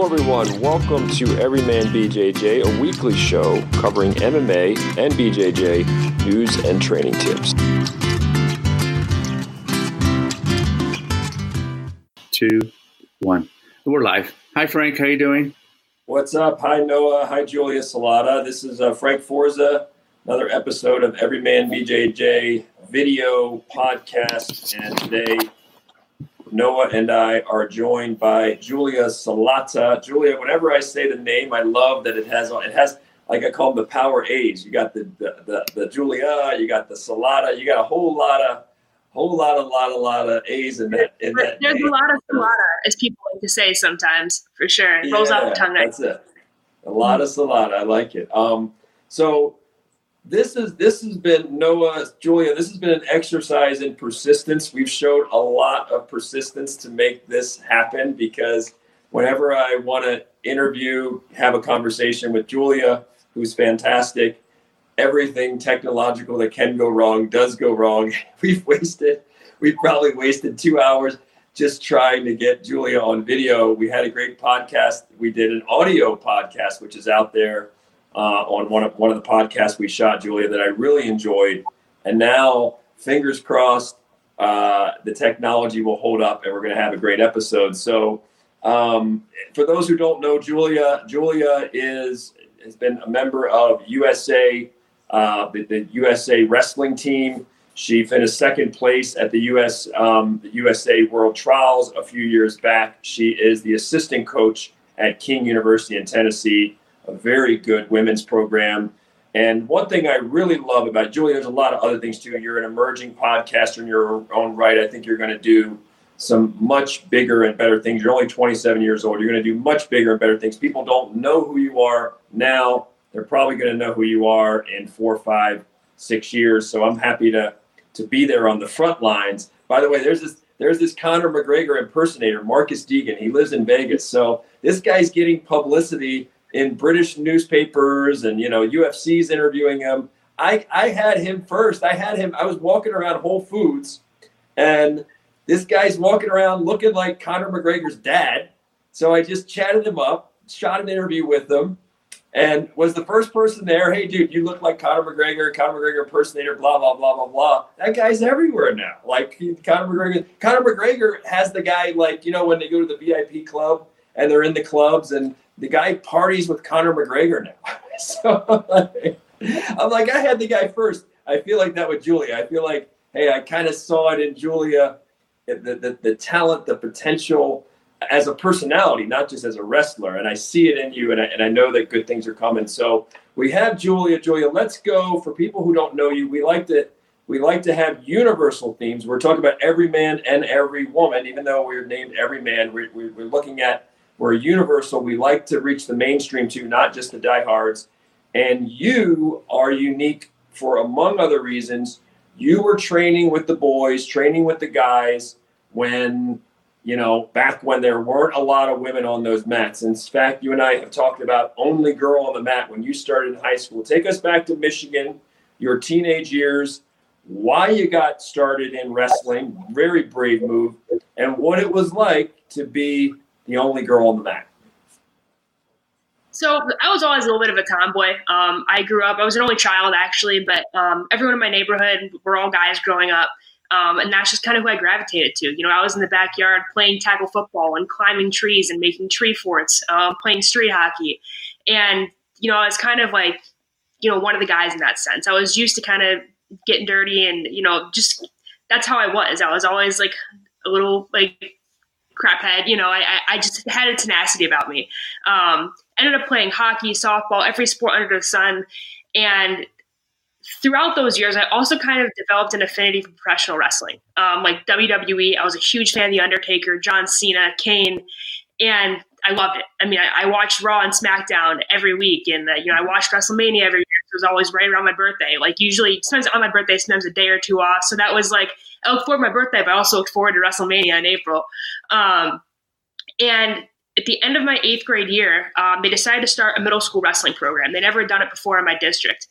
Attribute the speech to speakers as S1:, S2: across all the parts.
S1: Hello, everyone. Welcome to Everyman BJJ, a weekly show covering MMA and BJJ news and training tips.
S2: Two, one. We're live. Hi, Frank. How you doing?
S1: What's up? Hi, Noah. Hi, Julia Salata. This is uh, Frank Forza. Another episode of Everyman BJJ video podcast, and today Noah and I are joined by Julia Salata. Julia, whenever I say the name, I love that it has it has like I call them the power A's. You got the the, the, the Julia, you got the Salata, you got a whole lot of whole lot, a lot, a lot of A's in that. In that
S3: There's name. a lot of Salata, as people like to say sometimes, for sure. It rolls yeah, off the tongue.
S1: That's it. A lot of Salata. I like it. Um, so this is this has been Noah, Julia. This has been an exercise in persistence. We've showed a lot of persistence to make this happen because whenever I want to interview, have a conversation with Julia, who's fantastic, everything technological that can go wrong does go wrong. We've wasted, we've probably wasted two hours just trying to get Julia on video. We had a great podcast. We did an audio podcast, which is out there uh, on one of one of the podcasts we shot, Julia, that I really enjoyed. And now, fingers crossed, uh, the technology will hold up, and we're going to have a great episode. So, um, for those who don't know, Julia, Julia is has been a member of USA, uh, the, the, USA wrestling team. She finished second place at the US um, the USA World Trials a few years back. She is the assistant coach at King University in Tennessee a very good women's program. And one thing I really love about Julie, there's a lot of other things too. You're an emerging podcaster in your own right. I think you're going to do some much bigger and better things. You're only 27 years old. You're going to do much bigger and better things. People don't know who you are now. They're probably going to know who you are in four, five, six years. So I'm happy to to be there on the front lines. By the way, there's this there's this Conor McGregor impersonator, Marcus Deegan. He lives in Vegas. So this guy's getting publicity in British newspapers and you know UFC's interviewing him. I I had him first. I had him. I was walking around Whole Foods, and this guy's walking around looking like Conor McGregor's dad. So I just chatted him up, shot an interview with him, and was the first person there. Hey, dude, you look like Conor McGregor. Conor McGregor impersonator. Blah blah blah blah blah. That guy's everywhere now. Like Conor McGregor. Conor McGregor has the guy like you know when they go to the VIP club and they're in the clubs and the guy parties with Conor McGregor now. so like, I'm like, I had the guy first. I feel like that with Julia. I feel like, hey, I kind of saw it in Julia, the, the, the talent, the potential as a personality, not just as a wrestler. And I see it in you, and I, and I know that good things are coming. So we have Julia. Julia, let's go. For people who don't know you, we like to we like to have universal themes. We're talking about every man and every woman, even though we're named every man. We're, we're looking at we're universal. We like to reach the mainstream too, not just the diehards. And you are unique for, among other reasons, you were training with the boys, training with the guys when, you know, back when there weren't a lot of women on those mats. In fact, you and I have talked about only girl on the mat when you started in high school. Take us back to Michigan, your teenage years, why you got started in wrestling, very brave move, and what it was like to be the only girl on the mat?
S3: So I was always a little bit of a tomboy. Um, I grew up, I was an only child actually, but um, everyone in my neighborhood were all guys growing up. Um, and that's just kind of who I gravitated to. You know, I was in the backyard playing tackle football and climbing trees and making tree forts, um, playing street hockey. And, you know, I was kind of like, you know, one of the guys in that sense. I was used to kind of getting dirty and, you know, just that's how I was. I was always like a little like craphead. You know, I, I just had a tenacity about me. Um, ended up playing hockey, softball, every sport under the sun. And throughout those years, I also kind of developed an affinity for professional wrestling. Um, like WWE, I was a huge fan of The Undertaker, John Cena, Kane, and I loved it. I mean, I, I watched Raw and SmackDown every week, and uh, you know, I watched WrestleMania every year. It was always right around my birthday. Like usually, sometimes on my birthday, sometimes a day or two off. So that was like I look forward to my birthday, but I also look forward to WrestleMania in April. Um, and at the end of my eighth grade year, um, they decided to start a middle school wrestling program. They never had done it before in my district.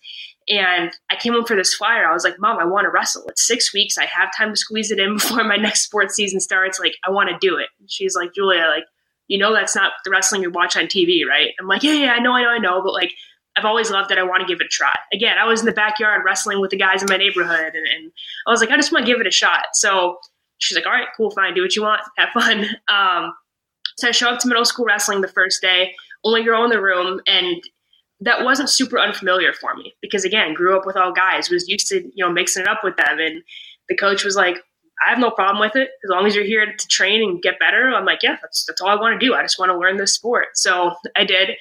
S3: And I came home for this flyer. I was like, Mom, I want to wrestle. It's six weeks. I have time to squeeze it in before my next sports season starts. Like, I want to do it. she's like, Julia, like, you know that's not the wrestling you watch on TV, right? I'm like, yeah, yeah, I know, I know, I know, but like I've always loved it. I want to give it a try. Again, I was in the backyard wrestling with the guys in my neighborhood, and, and I was like, I just want to give it a shot. So she's like, all right, cool, fine, do what you want, have fun. Um, so I show up to middle school wrestling the first day, only girl in the room, and that wasn't super unfamiliar for me because again, grew up with all guys, was used to you know mixing it up with them, and the coach was like, I have no problem with it as long as you're here to train and get better. I'm like, yeah, that's that's all I want to do. I just want to learn this sport. So I did.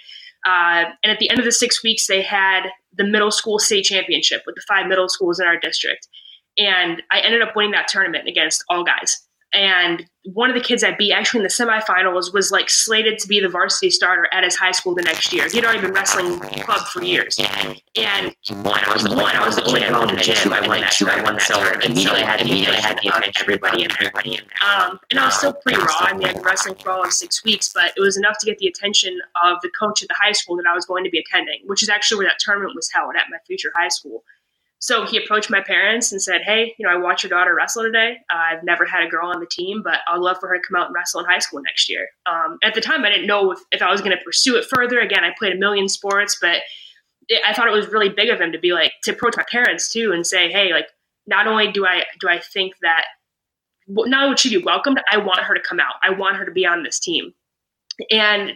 S3: Uh, and at the end of the six weeks, they had the middle school state championship with the five middle schools in our district. And I ended up winning that tournament against all guys. And one of the kids I beat actually in the semifinals was like slated to be the varsity starter at his high school the next year. He'd already been wrestling club for years. And I was the one, I was the girl in the gym. I won that, I won that so I had immediately had to punch everybody in everybody in Um, and I was still pretty raw. I mean, I'd been wrestling for all of six weeks, but it was enough to get the attention of the coach at the high school that I was going to be attending, which is actually where that tournament was held at my future high school. So he approached my parents and said, Hey, you know, I watched your daughter wrestle today. Uh, I've never had a girl on the team, but I'd love for her to come out and wrestle in high school next year. Um, at the time, I didn't know if, if I was going to pursue it further. Again, I played a million sports, but it, I thought it was really big of him to be like, to approach my parents too and say, Hey, like, not only do I, do I think that not only would she be welcomed, I want her to come out. I want her to be on this team. And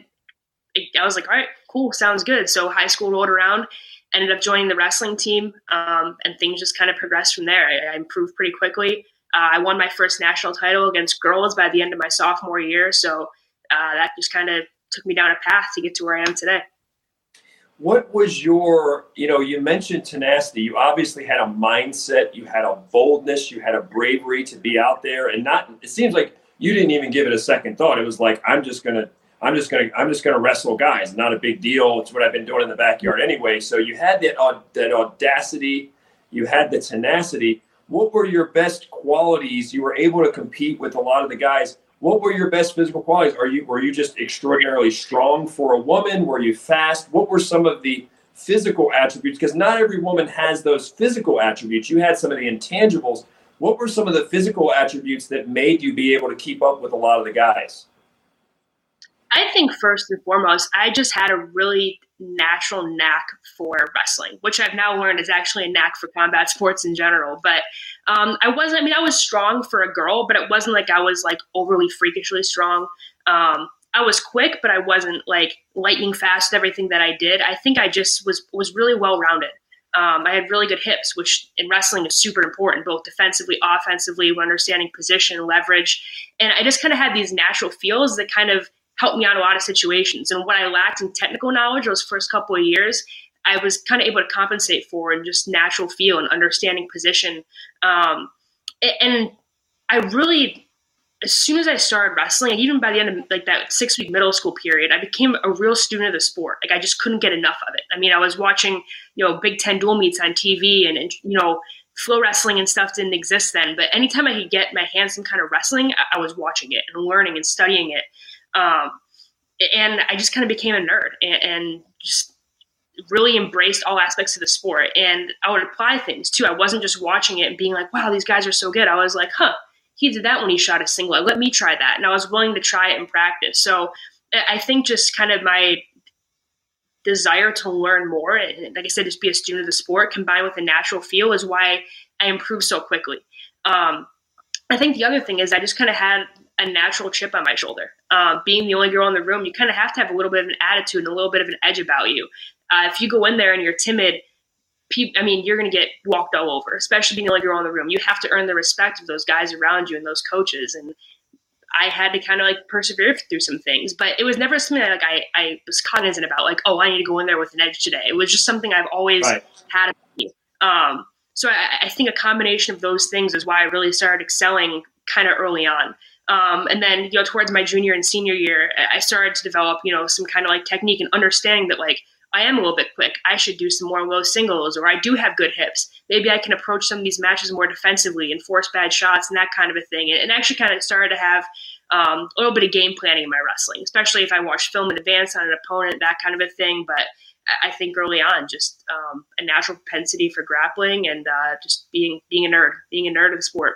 S3: I was like, all right, cool, sounds good. So high school rolled around ended up joining the wrestling team, um, and things just kind of progressed from there. I, I improved pretty quickly. Uh, I won my first national title against girls by the end of my sophomore year, so uh, that just kind of took me down a path to get to where I am today.
S1: What was your, you know, you mentioned tenacity. You obviously had a mindset, you had a boldness, you had a bravery to be out there, and not. It seems like you didn't even give it a second thought. It was like, I'm just going to I'm just gonna I'm just gonna wrestle guys. Not a big deal. It's what I've been doing in the backyard anyway. So you had that that audacity, you had the tenacity. What were your best qualities? You were able to compete with a lot of the guys. What were your best physical qualities? Are you were you just extraordinarily strong for a woman? Were you fast? What were some of the physical attributes? Because not every woman has those physical attributes. You had some of the intangibles. What were some of the physical attributes that made you be able to keep up with a lot of the guys?
S3: I think first and foremost, I just had a really natural knack for wrestling, which I've now learned is actually a knack for combat sports in general. But um, I wasn't, I mean, I was strong for a girl, but it wasn't like I was like overly freakishly strong. Um, I was quick, but I wasn't like lightning fast everything that I did. I think I just was was really well rounded. Um, I had really good hips, which in wrestling is super important, both defensively, offensively, understanding position, leverage, and I just kind of had these natural feels that kind of helped me out a lot of situations. And what I lacked in technical knowledge those first couple of years, I was kind of able to compensate for in just natural feel and understanding position. Um, and I really, as soon as I started wrestling, even by the end of like that six week middle school period, I became a real student of the sport. Like I just couldn't get enough of it. I mean, I was watching, you know, Big Ten dual meets on TV and, and you know, FloWrestling and stuff didn't exist then. But anytime I could get my hands in kind of wrestling, I, I was watching it and learning and studying it. Um, and I just kind of became a nerd and, and, just really embraced all aspects of the sport. And I would apply things too. I wasn't just watching it and being like, wow, these guys are so good. I was like, huh, he did that when he shot a single. Let me try that. And I was willing to try it in practice. So I think just kind of my desire to learn more and like I said, just be a student of the sport combined with a natural feel is why I improved so quickly. Um, I think the other thing is I just kind of had a natural chip on my shoulder. Uh, being the only girl in the room, you kind of have to have a little bit of an attitude and a little bit of an edge about you. Uh, if you go in there and you're timid, pe- I mean, you're going to get walked all over, especially being the only girl in the room. You have to earn the respect of those guys around you and those coaches. And I had to kind of like persevere through some things, but it was never something that like I, I was cognizant about, like, oh, I need to go in there with an edge today. It was just something I've always right. had. Um, so I, I think a combination of those things is why I really started excelling kind of early on. Um, and then, you know, towards my junior and senior year, I started to develop, you know, some kind of like technique and understanding that like I am a little bit quick. I should do some more low singles, or I do have good hips. Maybe I can approach some of these matches more defensively and force bad shots and that kind of a thing. And, and actually kind of started to have um, a little bit of game planning in my wrestling, especially if I watch film in advance on an opponent, that kind of a thing. But I think early on, just um, a natural propensity for grappling and uh, just being being a nerd, being a nerd of the sport.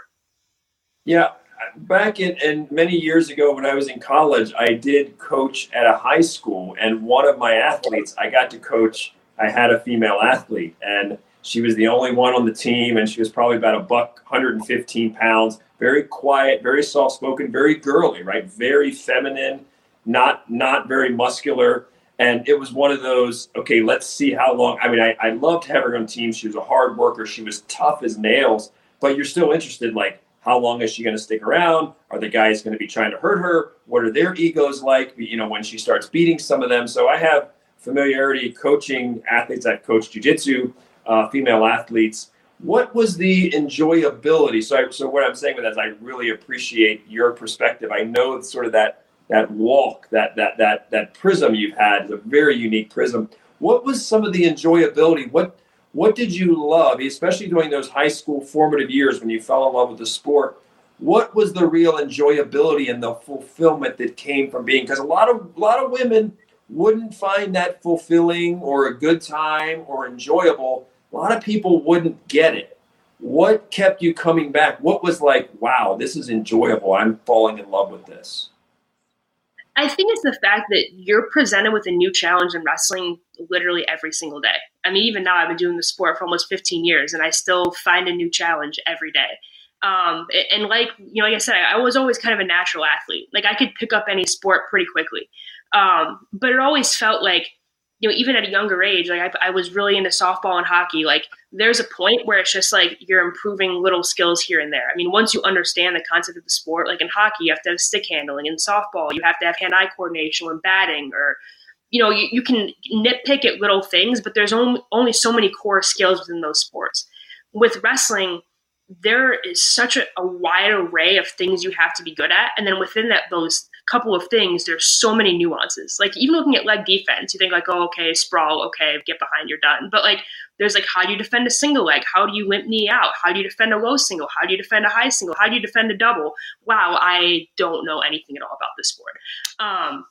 S1: Yeah, back in and many years ago when I was in college, I did coach at a high school, and one of my athletes, I got to coach. I had a female athlete, and she was the only one on the team, and she was probably about a buck, 115 pounds. Very quiet, very soft spoken, very girly, right? Very feminine, not not very muscular. And it was one of those, okay, let's see how long. I mean, I, I loved having her on the team. She was a hard worker. She was tough as nails, but you're still interested, like, how long is she going to stick around? Are the guys going to be trying to hurt her? What are their egos like? You know, when she starts beating some of them. So I have familiarity coaching athletes. I've coached jujitsu, uh, female athletes. What was the enjoyability? So, I, so what I'm saying with that is, I really appreciate your perspective. I know it's sort of that that walk, that that that that prism you've had is a very unique prism. What was some of the enjoyability? What what did you love, especially during those high school formative years when you fell in love with the sport? What was the real enjoyability and the fulfillment that came from being? Because a lot of a lot of women wouldn't find that fulfilling or a good time or enjoyable. A lot of people wouldn't get it. What kept you coming back? What was like, wow, this is enjoyable. I'm falling in love with this.
S3: I think it's the fact that you're presented with a new challenge in wrestling literally every single day. I mean, even now I've been doing the sport for almost 15 years, and I still find a new challenge every day. Um, and like you know, like I said, I was always kind of a natural athlete. Like I could pick up any sport pretty quickly, um, but it always felt like you know, even at a younger age, like I, I, was really into softball and hockey. Like there's a point where it's just like you're improving little skills here and there. I mean, once you understand the concept of the sport, like in hockey, you have to have stick handling. In softball, you have to have hand-eye coordination when batting, or you know, you, you can nitpick at little things, but there's only only so many core skills within those sports. With wrestling, there is such a, a wide array of things you have to be good at, and then within that those couple of things, there's so many nuances. Like even looking at leg defense, you think like, oh, okay, sprawl, okay, get behind, you're done. But like, there's like, how do you defend a single leg? How do you limp knee out? How do you defend a low single? How do you defend a high single? How do you defend a double? Wow, I don't know anything at all about this sport. Um,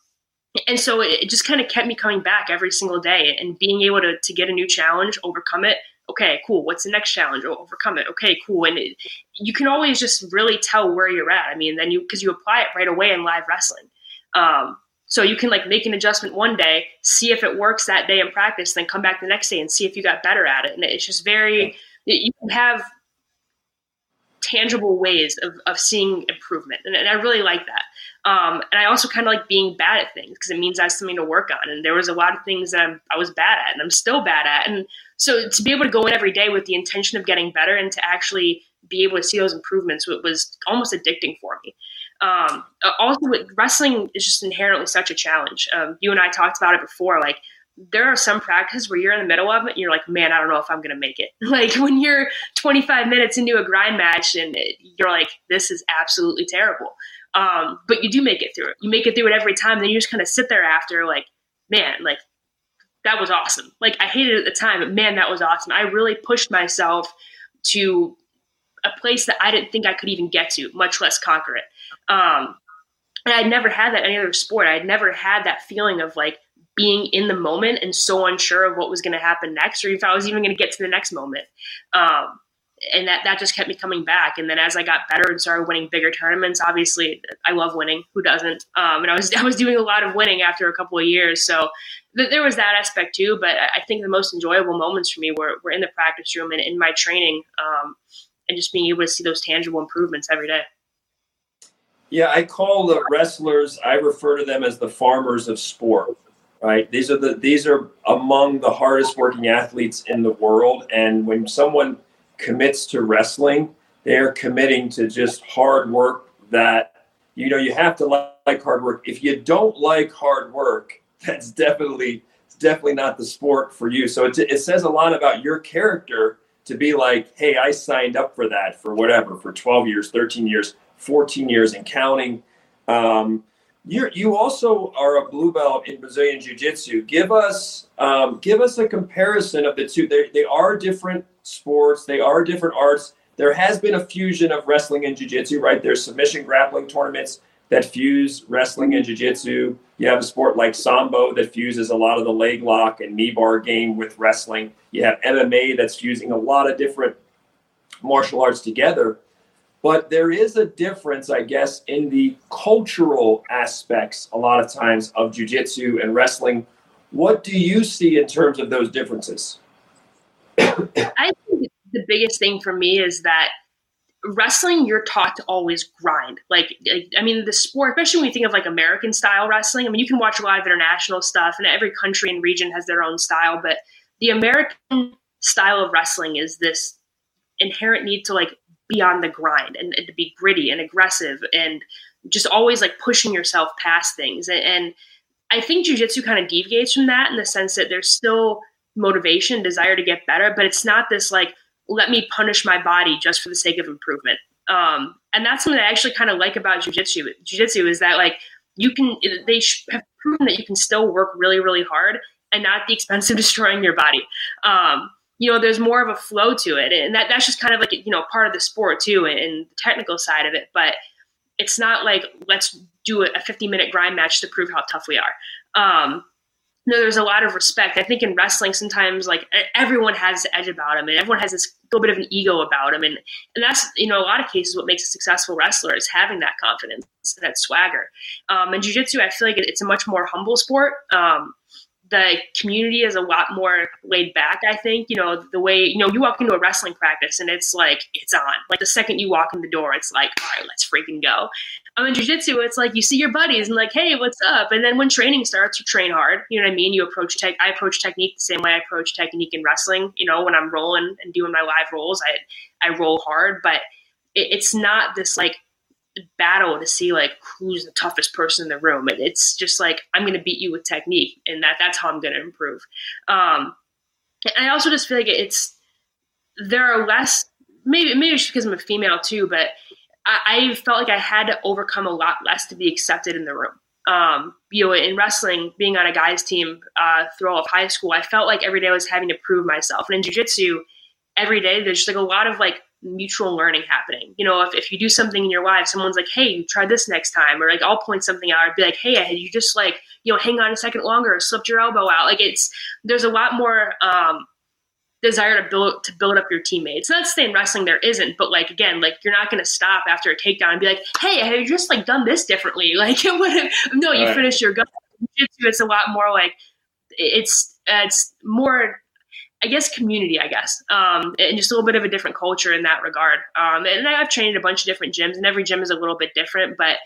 S3: and so it, just kind of kept me coming back every single day and being able to, to get a new challenge, overcome it, okay, cool. What's the next challenge? Overcome it. Okay, cool. And it, you can always just really tell where you're at. I mean, then you because you apply it right away in live wrestling. Um, so you can like make an adjustment one day, see if it works that day in practice, then come back the next day and see if you got better at it. And it's just very you can have tangible ways of, of seeing improvement. And, and I really like that. Um, and I also kind of like being bad at things because it means I have something to work on. And there was a lot of things that I'm, I was bad at and I'm still bad at. And so to be able to go in every day with the intention of getting better and to actually be able to see those improvements was almost addicting for me. Um, also, wrestling is just inherently such a challenge. Um, you and I talked about it before. Like, there are some practices where you're in the middle of it and you're like, man, I don't know if I'm going to make it. Like, when you're 25 minutes into a grind match and you're like, this is absolutely terrible. Um, but you do make it through it. You make it through it every time. Then you just kind of sit there after, like, man, like that was awesome. Like I hated it at the time, but man, that was awesome. I really pushed myself to a place that I didn't think I could even get to, much less conquer it. Um, and I'd never had that in any other sport. I'd never had that feeling of like being in the moment and so unsure of what was going to happen next, or if I was even going to get to the next moment. Um, and that that just kept me coming back. And then as I got better and started winning bigger tournaments, obviously I love winning. Who doesn't? Um, and I was I was doing a lot of winning after a couple of years, so th- there was that aspect too. But I think the most enjoyable moments for me were were in the practice room and in my training, um, and just being able to see those tangible improvements every day.
S1: Yeah, I call the wrestlers. I refer to them as the farmers of sport. Right? These are the these are among the hardest working athletes in the world, and when someone commits to wrestling, they're committing to just hard work that you know you have to like hard work. If you don't like hard work, that's definitely definitely not the sport for you. So it, it says a lot about your character to be like, hey, I signed up for that for whatever for 12 years, 13 years, 14 years, and counting. Um, you you also are a blue belt in Brazilian Jiu Jitsu. Give us um, give us a comparison of the two. They, they are different sports. They are different arts. There has been a fusion of wrestling and Jiu Jitsu, right? There's submission grappling tournaments that fuse wrestling and Jiu Jitsu. You have a sport like Sambo that fuses a lot of the leg lock and knee bar game with wrestling. You have MMA that's fusing a lot of different martial arts together. but there is a difference, I guess, in the cultural aspects a lot of times of jujitsu and wrestling. What do you see in terms of those differences?
S3: I think the biggest thing for me is that wrestling you're taught to always grind. Like, like, i mean the sport especially when you think of like american style wrestling i mean you can watch a lot of international stuff and every country and region has their own style but the american style of wrestling is this inherent need to like be on the grind and, and to be gritty and aggressive and just always like pushing yourself past things. And, and i think jiu-jitsu kind of deviates from that in the sense that there's still motivation desire to get better but it's not this like let me punish my body just for the sake of improvement. Um, and that's something I actually kind of like about jujitsu. Jujitsu is that like you can they have proven that you can still work really really hard and not the expense of destroying your body. Um, you know, there's more of a flow to it, and that that's just kind of like you know part of the sport too, and the technical side of it. But it's not like let's do a 50 minute grind match to prove how tough we are. Um, no, there's a lot of respect. I think in wrestling, sometimes like everyone has the edge about them, and everyone has this little bit of an ego about them, and and that's you know a lot of cases what makes a successful wrestler is having that confidence, that swagger. Um, and jujitsu, I feel like it's a much more humble sport. Um, the community is a lot more laid back. I think you know the way you know you walk into a wrestling practice and it's like it's on. Like the second you walk in the door, it's like all right, let's freaking go. I'm in jujitsu. It's like you see your buddies and like, hey, what's up? And then when training starts, you train hard. You know what I mean? You approach tech. I approach technique the same way I approach technique in wrestling. You know, when I'm rolling and doing my live rolls, I I roll hard, but it, it's not this like battle to see like who's the toughest person in the room. And it's just like I'm going to beat you with technique, and that that's how I'm going to improve. Um, I also just feel like it's there are less. Maybe maybe it's because I'm a female too, but I, I, felt like I had to overcome a lot less to be accepted in the room. Um, you know, in wrestling, being on a guys team uh, through all of high school, I felt like every day I was having to prove myself. And in jujitsu, every day there's just like a lot of like mutual learning happening. You know, if, if you do something in your life, someone's like, hey, you try this next time. Or like I'll point something out. I'd be like, hey, you just like, you know, hang on a second longer, slipped your elbow out. Like it's, there's a lot more um, desire to build to build up your teammates. Not to say in wrestling there isn't, but like again, like you're not going to stop after a takedown and be like, "Hey, have you just like done this differently?" Like it would no, you right. finish your gun. It's a lot more like it's it's more I guess community, I guess, um, and just a little bit of a different culture in that regard. Um, and I've trained at a bunch of different gyms, and every gym is a little bit different. But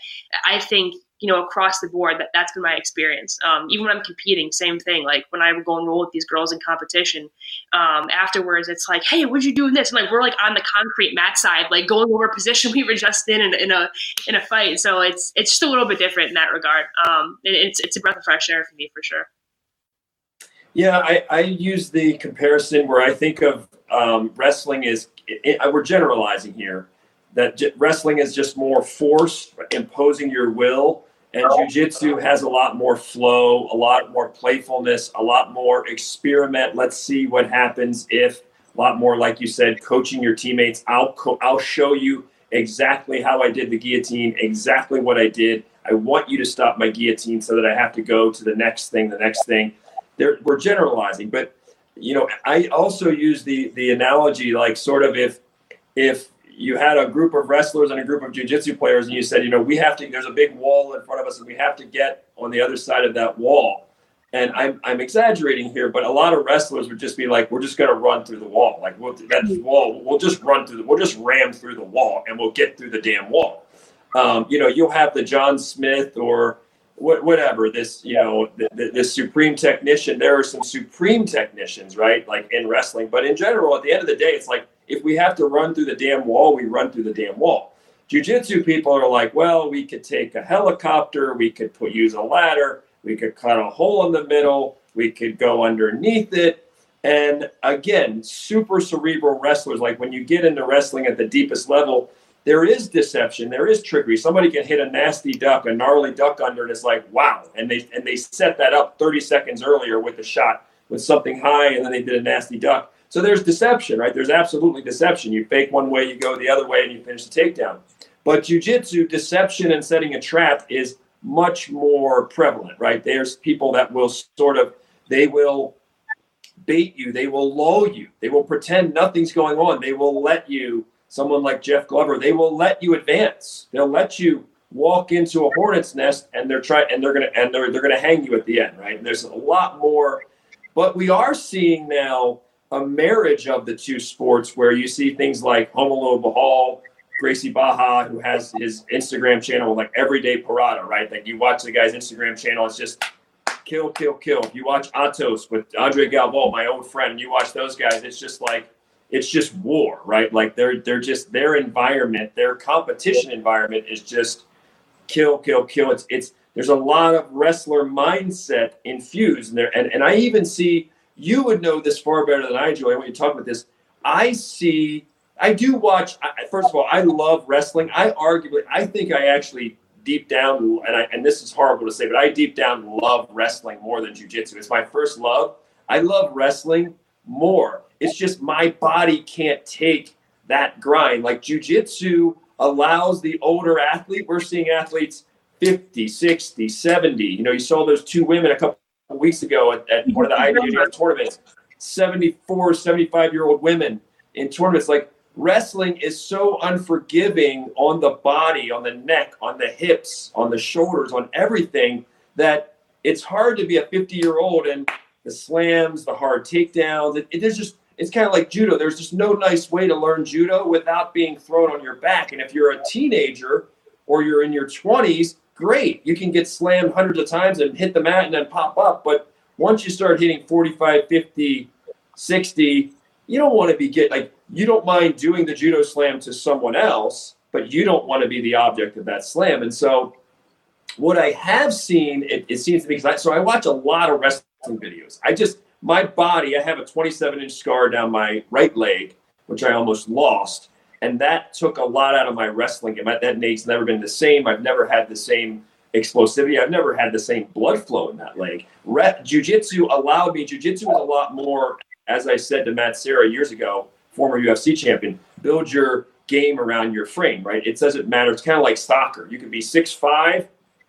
S3: I think you know across the board that that's been my experience. Um, even when I'm competing, same thing. Like when I would go and roll with these girls in competition, um, afterwards it's like, hey, what'd you do in this? And like we're like on the concrete mat side, like going over a position we were just in in, in a in a fight. So it's it's just a little bit different in that regard. Um, and it's it's a breath of fresh air for me for sure.
S1: Yeah, I, I use the comparison where I think of um, wrestling is it, it, we're generalizing here that wrestling is just more force imposing your will and jujitsu has a lot more flow a lot more playfulness a lot more experiment. Let's see what happens if a lot more like you said coaching your teammates. I'll co- i'll show you exactly how i did the guillotine exactly what i did. I want you to stop my guillotine so that i have to go to the next thing the next thing. They're, we're generalizing, but you know, I also use the the analogy like sort of if if you had a group of wrestlers and a group of jujitsu players, and you said, you know, we have to. There's a big wall in front of us, and we have to get on the other side of that wall. And I'm I'm exaggerating here, but a lot of wrestlers would just be like, we're just going to run through the wall. Like, we'll, that mm-hmm. wall, we'll just run through. The, we'll just ram through the wall, and we'll get through the damn wall. Um, you know, you'll have the John Smith or whatever this you know the, this supreme technician there are some supreme technicians right like in wrestling but in general at the end of the day it's like if we have to run through the damn wall we run through the damn wall jiu-jitsu people are like well we could take a helicopter we could put use a ladder we could cut a hole in the middle we could go underneath it and again super cerebral wrestlers like when you get into wrestling at the deepest level there is deception, there is trickery. Somebody can hit a nasty duck, a gnarly duck under, and it's like, wow. And they and they set that up 30 seconds earlier with a shot with something high, and then they did a nasty duck. So there's deception, right? There's absolutely deception. You fake one way, you go the other way, and you finish the takedown. But jujitsu, deception and setting a trap is much more prevalent, right? There's people that will sort of they will bait you, they will lull you, they will pretend nothing's going on, they will let you someone like Jeff Glover, they will let you advance. They'll let you walk into a hornet's nest and they're trying and they're gonna and they're they're gonna hang you at the end, right? And there's a lot more, but we are seeing now a marriage of the two sports where you see things like Romulo Barral, Gracie Barra, who has his Instagram channel like Everyday Parada, right? Like you watch the guy's Instagram channel, it's just kill, kill, kill. You watch Atos with Andre Galvao, my old friend, you watch those guys, it's just like it's just war, right? Like they're they're just their environment, their competition environment is just kill, kill, kill. It's it's there's a lot of wrestler mindset infused in there, and and I even see you would know this far better than I, do. I want you to talk about this, I see. I do watch. First of all, I love wrestling. I arguably, I think I actually deep down, and I and this is horrible to say, but I deep down love wrestling more than jujitsu. It's my first love. I love wrestling more. It's just my body can't take that grind. Like jujitsu allows the older athlete. We're seeing athletes 50, 60, 70. You know, you saw those two women a couple weeks ago at, at one of the IWGP tournaments, 74, 75 year old women in tournaments. Like wrestling is so unforgiving on the body, on the neck, on the hips, on the shoulders, on everything that it's hard to be a 50 year old and the slams, the hard takedowns. It, it is just it's kind of like judo. There's just no nice way to learn judo without being thrown on your back. And if you're a teenager or you're in your 20s, great. You can get slammed hundreds of times and hit the mat and then pop up. But once you start hitting 45, 50, 60, you don't want to be get like you don't mind doing the judo slam to someone else, but you don't want to be the object of that slam. And so what I have seen, it, it seems to me, because I, so I watch a lot of wrestling videos. I just my body, I have a 27 inch scar down my right leg, which I almost lost. And that took a lot out of my wrestling game. That nate's never been the same. I've never had the same explosivity. I've never had the same blood flow in that leg. Re- jiu-jitsu allowed me, jiu-jitsu is a lot more, as I said to Matt Serra years ago, former UFC champion, build your game around your frame, right? It doesn't matter. It's kind of like soccer. You can be six five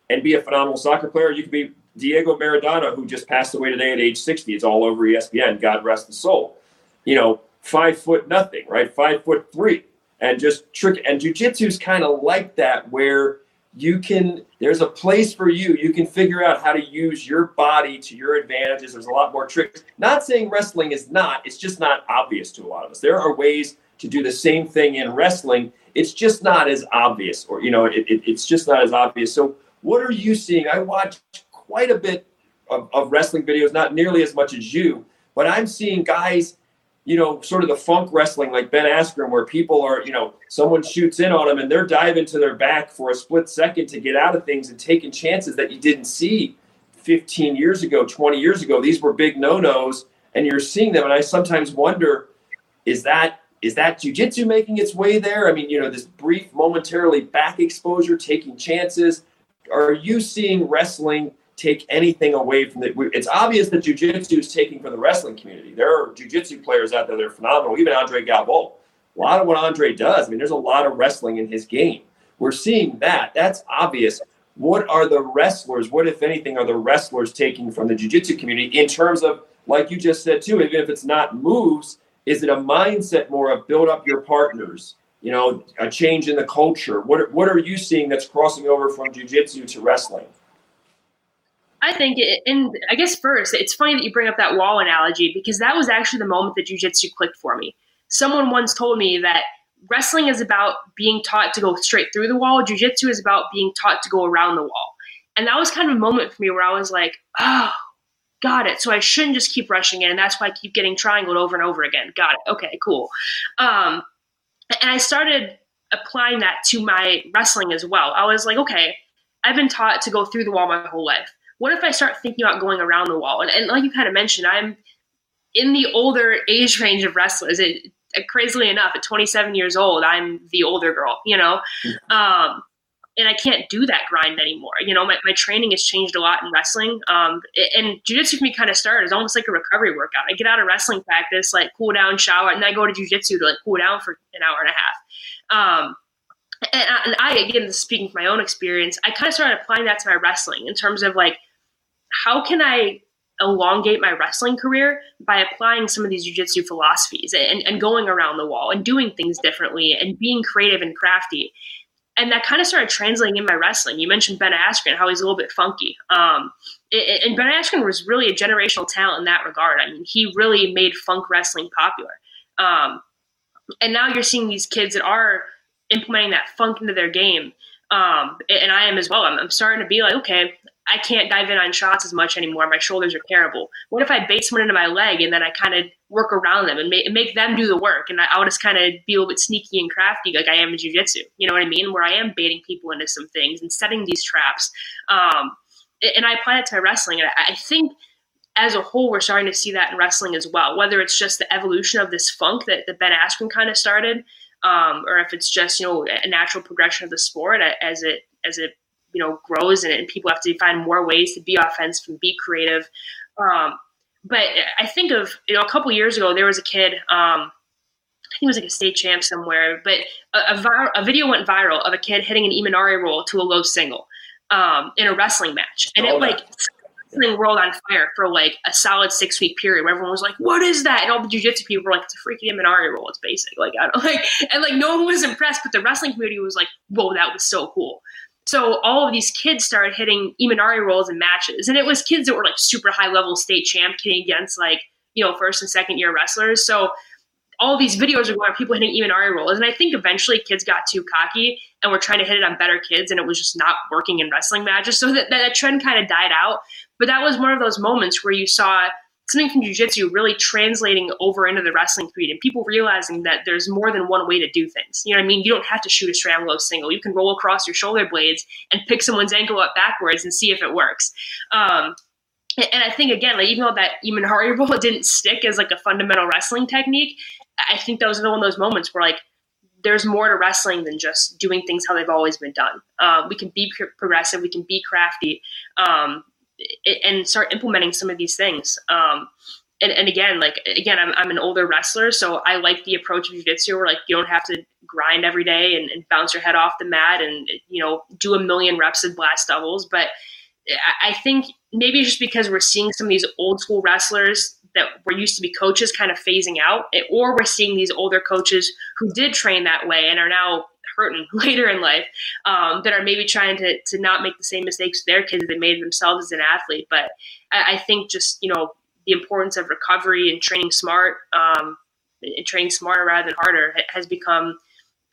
S1: and be a phenomenal soccer player. You can be Diego Maradona, who just passed away today at age 60. It's all over ESPN. God rest his soul. You know, five foot nothing, right? Five foot three. And just trick. And jujitsu is kind of like that, where you can, there's a place for you. You can figure out how to use your body to your advantages. There's a lot more tricks. Not saying wrestling is not, it's just not obvious to a lot of us. There are ways to do the same thing in wrestling. It's just not as obvious, or, you know, it, it, it's just not as obvious. So, what are you seeing? I watch quite a bit of, of wrestling videos, not nearly as much as you, but I'm seeing guys, you know, sort of the funk wrestling like Ben Askren, where people are, you know, someone shoots in on them and they're diving to their back for a split second to get out of things and taking chances that you didn't see 15 years ago, 20 years ago. These were big no-nos, and you're seeing them. And I sometimes wonder, is that is that jujitsu making its way there? I mean, you know, this brief, momentarily back exposure, taking chances. Are you seeing wrestling take anything away from it. It's obvious that jujitsu is taking from the wrestling community. There are jujitsu players out there that are phenomenal. Even Andre Galvao. A lot of what Andre does. I mean, there's a lot of wrestling in his game. We're seeing that. That's obvious. What are the wrestlers? What, if anything, are the wrestlers taking from the jiu-jitsu community in terms of, like you just said too, even if it's not moves, is it a mindset more of build up your partners? You know, a change in the culture. What what are you seeing that's crossing over from jiu-jitsu to wrestling?
S3: I think, it, and I guess first, it's funny that you bring up that wall analogy because that was actually the moment that jujitsu clicked for me. Someone once told me that wrestling is about being taught to go straight through the wall, jujitsu is about being taught to go around the wall. And that was kind of a moment for me where I was like, oh, got it. So I shouldn't just keep rushing in. That's why I keep getting triangled over and over again. Got it. Okay, cool. Um, and I started applying that to my wrestling as well. I was like, okay, I've been taught to go through the wall my whole life what if I start thinking about going around the wall? And, and like you kind of mentioned, I'm in the older age range of wrestlers. It, crazily enough, at 27 years old, I'm the older girl, you know? Mm-hmm. Um, and I can't do that grind anymore. You know, my, my training has changed a lot in wrestling. Um, and jujitsu for me kind of started as almost like a recovery workout. I get out of wrestling practice, like cool down, shower, and then I go to jujitsu to like cool down for an hour and a half. Um, and I, and I, again, speaking from my own experience, I kind of started applying that to my wrestling in terms of like, how can I elongate my wrestling career by applying some of these jiu-jitsu philosophies and, and going around the wall and doing things differently and being creative and crafty and that kind of started translating in my wrestling. You mentioned Ben Askren, how he's a little bit funky. Um, and Ben Askren was really a generational talent in that regard. I mean, he really made funk wrestling popular. Um, and now you're seeing these kids that are implementing that funk into their game. Um, and I am as well. I'm, I'm starting to be like, okay, I can't dive in on shots as much anymore. My shoulders are terrible. What if I bait someone into my leg and then I kind of work around them and make, make them do the work? And I, I'll just kind of be a little bit sneaky and crafty like I am in jiu-jitsu. You know what I mean? Where I am baiting people into some things and setting these traps. Um, and I apply it to my wrestling. And I, I think as a whole, we're starting to see that in wrestling as well. Whether it's just the evolution of this funk that, that Ben Askren kind of started, um, or if it's just you know a natural progression of the sport as it as it you know grows and, and people have to find more ways to be offensive and be creative. Um, but I think of you know a couple years ago there was a kid. Um, I think it was like a state champ somewhere, but a, a, vir- a, video went viral of a kid hitting an Imanari roll to a low single um, in a wrestling match, and oh, it like wrestling world on fire for like a solid six week period where everyone was like, "What is that?" And all the jujitsu people were like, "It's a freaking Imanari roll. It's basic." Like I don't like, and like no one was impressed, but the wrestling community was like, "Whoa, that was so cool." So all of these kids started hitting Imanari rolls in matches, and it was kids that were like super high level state champ hitting against like you know first and second year wrestlers. So all these videos are going on people hitting Imanari rolls, and I think eventually kids got too cocky and were trying to hit it on better kids, and it was just not working in wrestling matches. So that that trend kind of died out. But that was one of those moments where you saw something from jiu-jitsu really translating over into the wrestling field and people realizing that there's more than one way to do things. You know what i mean? You don't have to shoot a strangle single. You can roll across your shoulder blades and pick someone's ankle up backwards and see if it works. Um, and I think again, like even though that Imanari roll didn't stick as like a fundamental wrestling technique, I think that was one of those moments where like there's more to wrestling than just doing things how they've always been done. Um, we can be progressive, we can be crafty, um, and start implementing some of these things. Um, and, and again, like again, I'm, I'm an older wrestler, so I like the approach of jiu-jitsu where like you don't have to grind every day and, and bounce your head off the mat and you know do a million reps of blast doubles. But I think maybe just because we're seeing some of these old school wrestlers that were used to be coaches kind of phasing out, or we're seeing these older coaches who did train that way and are now hurting later in life um, that are maybe trying to, to not make the same mistakes their kids they made themselves as an athlete. But I, I, think just, you know, the importance of recovery and training smart um, and training smarter rather than harder has become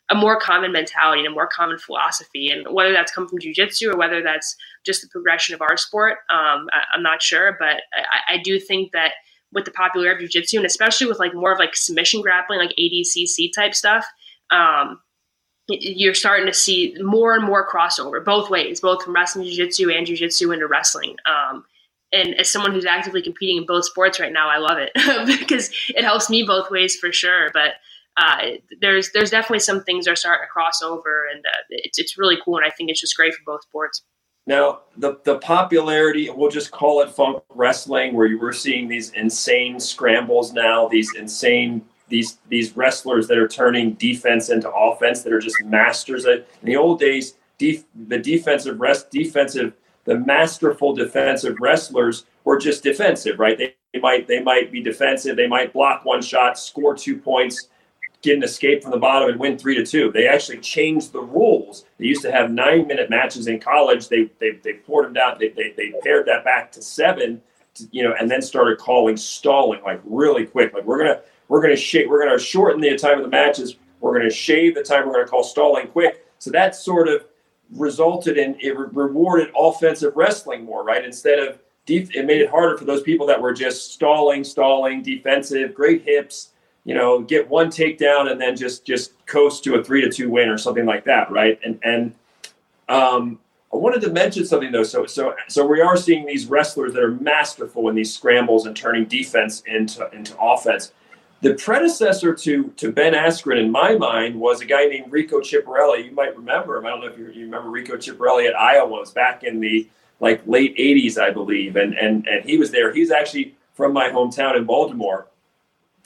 S3: a more common mentality and a more common philosophy. And whether that's come from jujitsu or whether that's just the progression of our sport, um, I, am not sure. But I, I, do think that with the popularity of jujitsu and especially with like more of like submission grappling, like ADCC type stuff, um, you're starting to see more and more crossover both ways, both from wrestling jiu-jitsu and jiu-jitsu into wrestling. Um, and as someone who's actively competing in both sports right now, I love it because it helps me both ways for sure. But uh, there's there's definitely some things that are starting to cross over, and uh, it's it's really cool. And I think it's just great for both sports.
S1: Now, the, the popularity, we'll just call it funk wrestling, where you were seeing these insane scrambles now, these insane these these wrestlers that are turning defense into offense that are just masters at in the old days def, the defensive rest defensive the masterful defensive wrestlers were just defensive right? They, they might they might be defensive they might block one shot score two points get an escape from the bottom and win three to two. They actually changed the rules. They used to have nine minute matches in college. They they, they poured them down they, they, they pared that back to seven you know and then started calling stalling like really quick. Like we're gonna we're going to shave. We're going to shorten the time of the matches. We're going to shave the time. We're going to call stalling quick. So that sort of resulted in it rewarded offensive wrestling more, right? Instead of def- it made it harder for those people that were just stalling, stalling, defensive, great hips. You know, get one takedown and then just just coast to a three to two win or something like that, right? And and um, I wanted to mention something though. So so so we are seeing these wrestlers that are masterful in these scrambles and turning defense into into offense. The predecessor to, to Ben Askren, in my mind, was a guy named Rico Chiapparelli. You might remember him. I don't know if you, you remember Rico Chiapparelli at Iowa. It was back in the like late 80s, I believe. And, and, and he was there. He's actually from my hometown in Baltimore.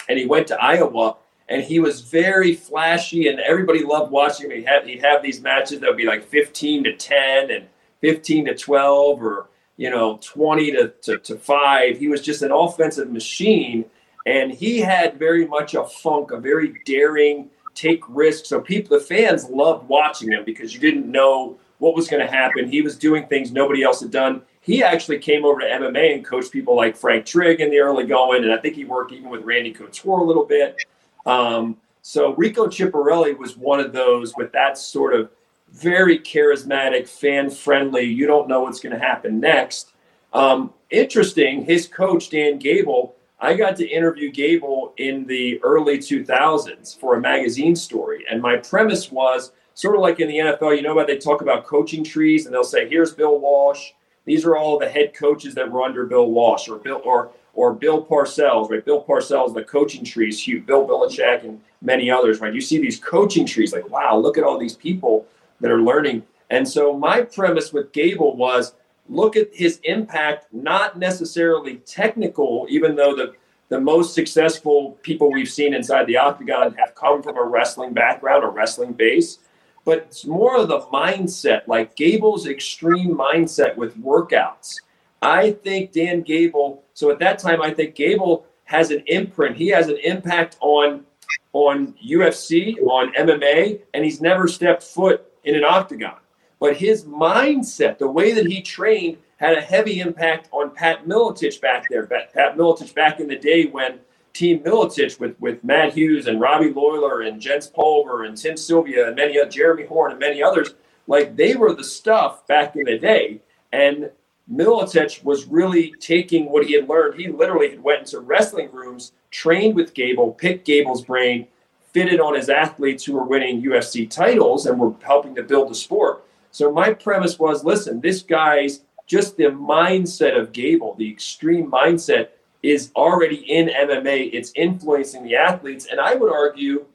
S1: And he went to Iowa and he was very flashy and everybody loved watching him. He'd have, he'd have these matches that would be like 15 to 10 and 15 to 12 or you know, 20 to, to, to five. He was just an offensive machine. And he had very much a funk, a very daring, take risks. So people, the fans loved watching him because you didn't know what was going to happen. He was doing things nobody else had done. He actually came over to MMA and coached people like Frank Trigg in the early going, and I think he worked even with Randy Couture a little bit. Um, so Rico Chiapparelli was one of those with that sort of very charismatic, fan friendly. You don't know what's going to happen next. Um, interesting, his coach Dan Gable. I got to interview Gable in the early 2000s for a magazine story, and my premise was sort of like in the NFL. You know, about they talk about coaching trees, and they'll say, "Here's Bill Walsh. These are all the head coaches that were under Bill Walsh, or Bill or or Bill Parcells, right? Bill Parcells, the coaching trees, Hugh, Bill Belichick, and many others, right? You see these coaching trees, like, wow, look at all these people that are learning. And so my premise with Gable was look at his impact, not necessarily technical, even though the the most successful people we've seen inside the octagon have come from a wrestling background, a wrestling base. But it's more of the mindset, like Gable's extreme mindset with workouts. I think Dan Gable, so at that time, I think Gable has an imprint. He has an impact on on UFC, on MMA, and he's never stepped foot in an octagon. But his mindset, the way that he trained, had a heavy impact on Pat Miletich back there. Pat Miletich back in the day when Team Miletich with, with Matt Hughes and Robbie Lawler and Jens Pulver and Tim Sylvia and many Jeremy Horn and many others, like they were the stuff back in the day. And Miletich was really taking what he had learned. He literally had went into wrestling rooms, trained with Gable, picked Gable's brain, fitted on his athletes who were winning UFC titles and were helping to build the sport. So my premise was, listen, this guy's just the mindset of Gable, the extreme mindset is already in MMA. It's influencing the athletes. And I would argue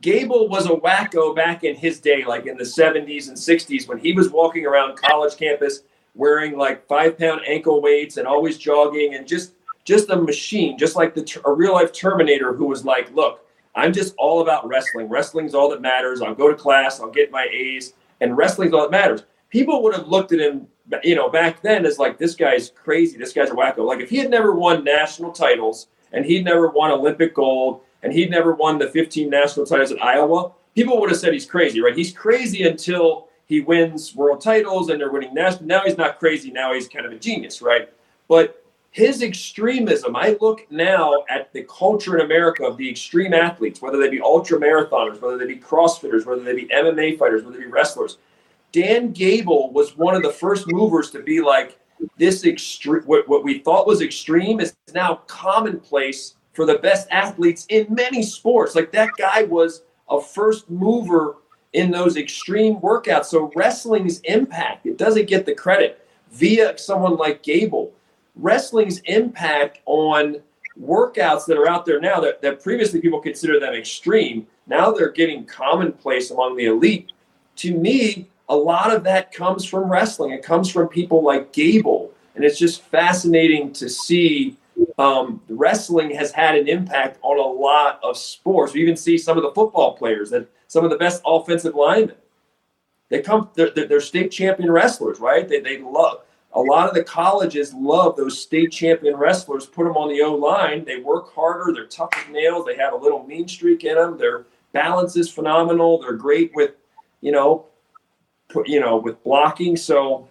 S1: Gable was a wacko back in his day, like in the 70s and 60s, when he was walking around college campus wearing like five pound ankle weights and always jogging and just just a machine, just like the a real life Terminator who was like, look, I'm just all about wrestling. Wrestling's all that matters. I'll go to class, I'll get my A's, and wrestling's all that matters. People would have looked at him, you know, back then as like this guy's crazy, this guy's a wacko. Like if he had never won national titles and he'd never won Olympic gold and he'd never won the 15 national titles at Iowa, people would have said he's crazy, right? He's crazy until he wins world titles and they're winning national. Now he's not crazy. Now he's kind of a genius, right? But his extremism, I look now at the culture in America of the extreme athletes, whether they be ultra marathoners, whether they be CrossFitters, whether they be MMA fighters, whether they be wrestlers. Dan Gable was one of the first movers to be like, this extreme, what, what we thought was extreme is now commonplace for the best athletes in many sports. Like that guy was a first mover in those extreme workouts. So wrestling's impact, it doesn't get the credit via someone like Gable. Wrestling's impact on workouts that are out there now that, that previously people consider them extreme, now they're getting commonplace among the elite. To me, a lot of that comes from wrestling. It comes from people like Gable. And it's just fascinating to see um, wrestling has had an impact on a lot of sports. We even see some of the football players that some of the best offensive linemen. They come, they're, they're state champion wrestlers, right? They, they love, a lot of the colleges love those state champion wrestlers, put them on the O line. They work harder, they're tough as nails, they have a little mean streak in them. Their balance is phenomenal. They're great with, you know, put, you know, with blocking. So,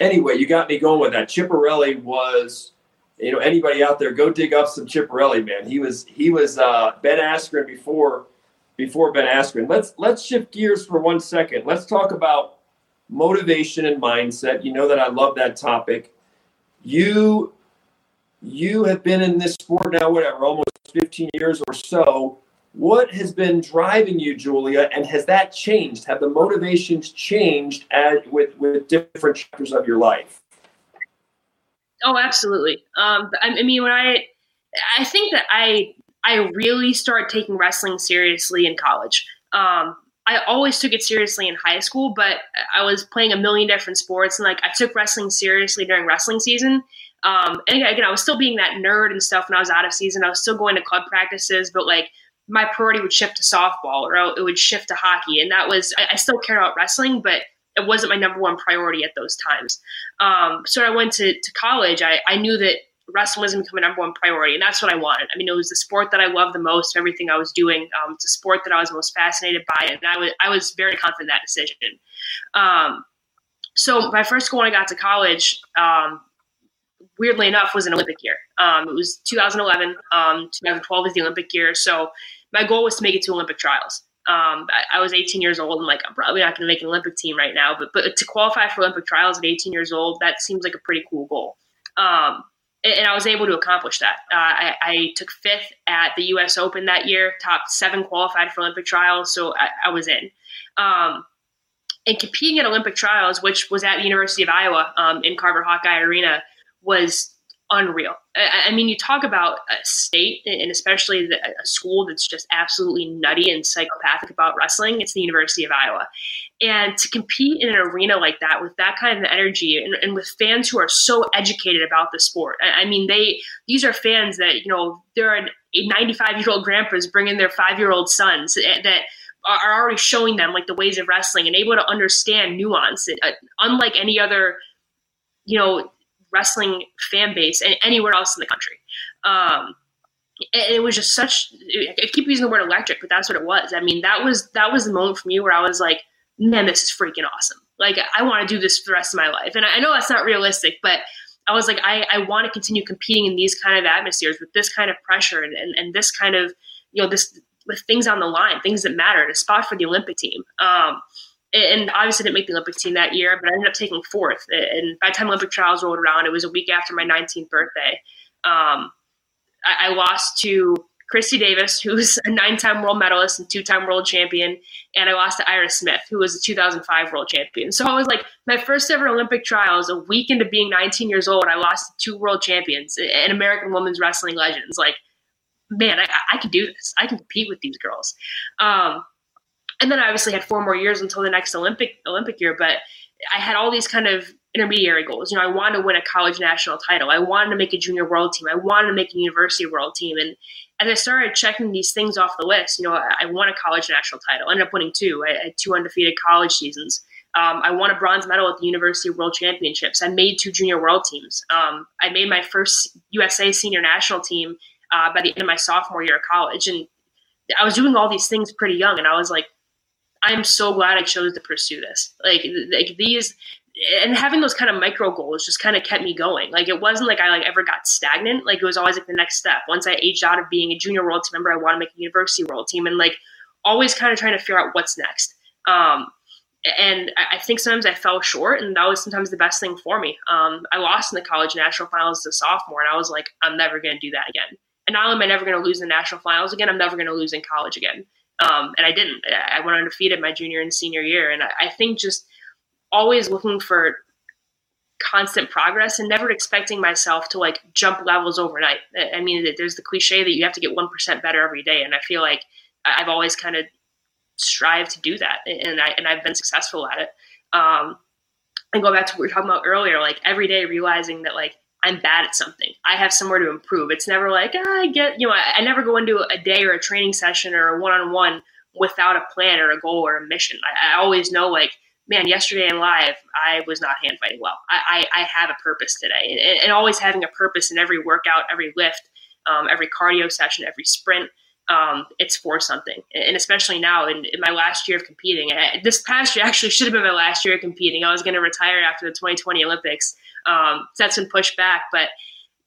S1: anyway, you got me going with that. Chiapparelli was you know anybody out there go dig up some Chiapparelli man he was he was uh, Ben Askren before before Ben Askren let's let's shift gears for one second let's talk about motivation and mindset. You know that I love that topic. You you have been in this sport now whatever almost 15 years or so. What has been driving you julia and has that changed? Have the motivations changed as with with different chapters of your life?
S3: Oh, absolutely. Um, I, I mean, when I, I think that I, I really started taking wrestling seriously in college. Um, I always took it seriously in high school, but I was playing a million different sports, and like I took wrestling seriously during wrestling season. Um, and again, I was still being that nerd and stuff when I was out of season. I was still going to club practices, but like my priority would shift to softball or it would shift to hockey, and that was I, I still care about wrestling, but it wasn't my number one priority at those times. Um, so I went to, to college. I, I knew that wrestling was become a number one priority, and that's what I wanted. I mean, it was the sport that I loved the most. Everything I was doing, um, it's a sport that I was most fascinated by, and I was I was very confident in that decision. Um, so my first goal when I got to college, um, weirdly enough, was an Olympic year. Um, it was 2011. Um, 2012 is the Olympic year. So my goal was to make it to Olympic trials. Um, I, I, was 18 years old. and like, I'm probably not going to make an Olympic team right now, but but to qualify for Olympic trials at 18 years old, that seems like a pretty cool goal. Um, and, I was able to accomplish that. Uh, I, I, took fifth at the U.S. Open that year. Top seven qualified for Olympic trials, so I, I was in. Um, and competing at Olympic trials, which was at the University of Iowa um, in Carver Hawkeye Arena, was unreal. I, I, mean, you talk about a state and especially the, a school that's just absolutely nutty and psychopathic about wrestling. It's the University of Iowa. And to compete in an arena like that with that kind of energy and, and with fans who are so educated about the sport. I, I mean, they these are fans that, you know, there are 95 year old grandpas bringing their five year old sons that are already showing them like the ways of wrestling and able to understand nuance. Uh, unlike any other, you know, wrestling fan base and anywhere else in the country. Um, it, was just such. I keep using the word electric, but that's what it was. I mean, that was that was the moment for me where I was like, man, this is freaking awesome. Like, I want to do this for the rest of my life. And I know that's not realistic, but I was like, I, I want to continue competing in these kind of atmospheres with this kind of pressure and, and, and this kind of, you know, this with things on the line, things that matter, a spot for the Olympic team. Um, and obviously didn't make the Olympic team that year, but I ended up taking fourth. And by the time Olympic trials rolled around, it was a week after my 19th birthday. Um, I, I, lost to Kristie Davis, who's a nine-time world medalist and two-time world champion, and I lost to Iris Smith, who was a 2005 world champion. So I was like, my first ever Olympic trials, a week into being 19 years old, I lost to two world champions and American women's wrestling legends. Like, man, I, I can do this. I can compete with these girls. Um, and then I obviously had four more years until the next Olympic Olympic year. But I had all these kind of intermediary goals. You know, I wanted to win a college national title. I wanted to make a junior world team. I wanted to make a university world team. And as I started checking these things off the list, you know, I, I won a college national title. I ended up winning two. I had two undefeated college seasons. Um, I won a bronze medal at the University World Championships. I made two junior world teams. Um, I made my first USA senior national team uh, by the end of my sophomore year of college. And I was doing all these things pretty young. And I was like, I'm so glad I chose to pursue this. Like, like these, and having those kind of micro goals just kind of kept me going. Like it wasn't like I like ever got stagnant. Like it was always like the next step. Once I aged out of being a junior world team member, I want to make a university world team, and like always kind of trying to figure out what's next. Um, and I think sometimes I fell short, and that was sometimes the best thing for me. Um, I lost in the college national finals as a sophomore, and I was like, I'm never going to do that again. And not only am I never going to lose in the national finals again, I'm never going to lose in college again. Um, and I didn't. I went undefeated my junior and senior year. And I, I think just always looking for constant progress and never expecting myself to like jump levels overnight. I mean, there's the cliche that you have to get 1% better every day. And I feel like I've always kind of strived to do that. And, I, and I've been successful at it. Um, and go back to what we were talking about earlier, like every day realizing that like I'm bad at something. I have somewhere to improve. It's never like, ah, I get, you know, I, I never go into a day or a training session or a one on one without a plan or a goal or a mission. I, I, always know, like, man, yesterday in live, I was not hand fighting well. I, I, I have a purpose today. And, and, always having a purpose in every workout, every lift, um, every cardio session, every sprint. Um, it's for something. And especially now in, in my last year of competing, I, this past year actually should have been my last year of competing. I was going to retire after the 2020 Olympics. Um, so that's been pushed back, but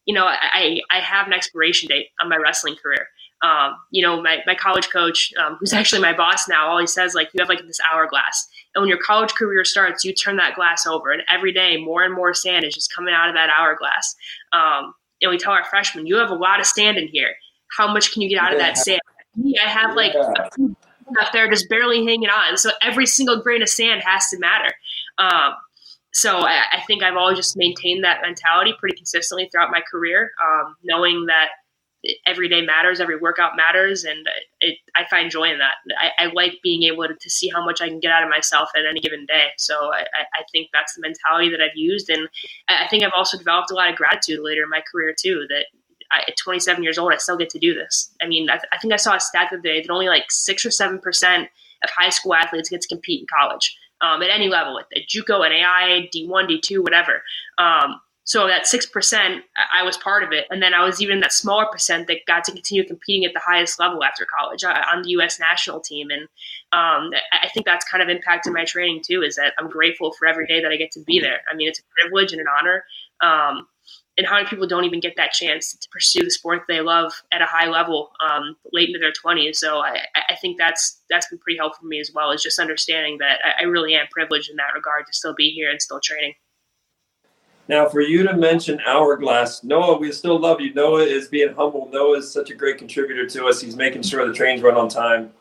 S3: you know, I, I have an expiration date on my wrestling career. Um, you know, my, my college coach, um, who's actually my boss now, always says like you have like this hourglass, and when your college career starts, you turn that glass over, and every day more and more sand is just coming out of that hourglass. Um, and we tell our freshmen, you have a lot of sand in here. How much can you get out of that sand? Me, I have like yeah. up there just barely hanging on. So every single grain of sand has to matter. Um, so I, I, think I've always just maintained that mentality pretty consistently throughout my career, um, knowing that every day matters, every workout matters, and it, I find joy in that. I, I, like being able to, to, see how much I can get out of myself at any given day. So I, I, think that's the mentality that I've used, and I think I've also developed a lot of gratitude later in my career too. That at 27 years old, I still get to do this. I mean, I, I think I saw a stat the other day that only like six or seven percent of high school athletes get to compete in college. um, at any level, at JUCO, at AI, D1, D2, whatever. Um, so that six percent, I was part of it, and then I was even that smaller percent that got to continue competing at the highest level after college uh, on the U.S. national team, and um, I think that's kind of impacted my training too. Is that I'm grateful for every day that I get to be there. I mean, it's a privilege and an honor. Um, and how many people don't even get that chance to pursue the sport they love at a high level um, late into their 20s so I, I, think that's that's been pretty helpful for me as well is just understanding that I, really am privileged in that regard to still be here and still training
S1: now, for you to mention Hourglass, Noah, we still love you. Noah is being humble. Noah is such a great contributor to us. He's making sure the trains run on time.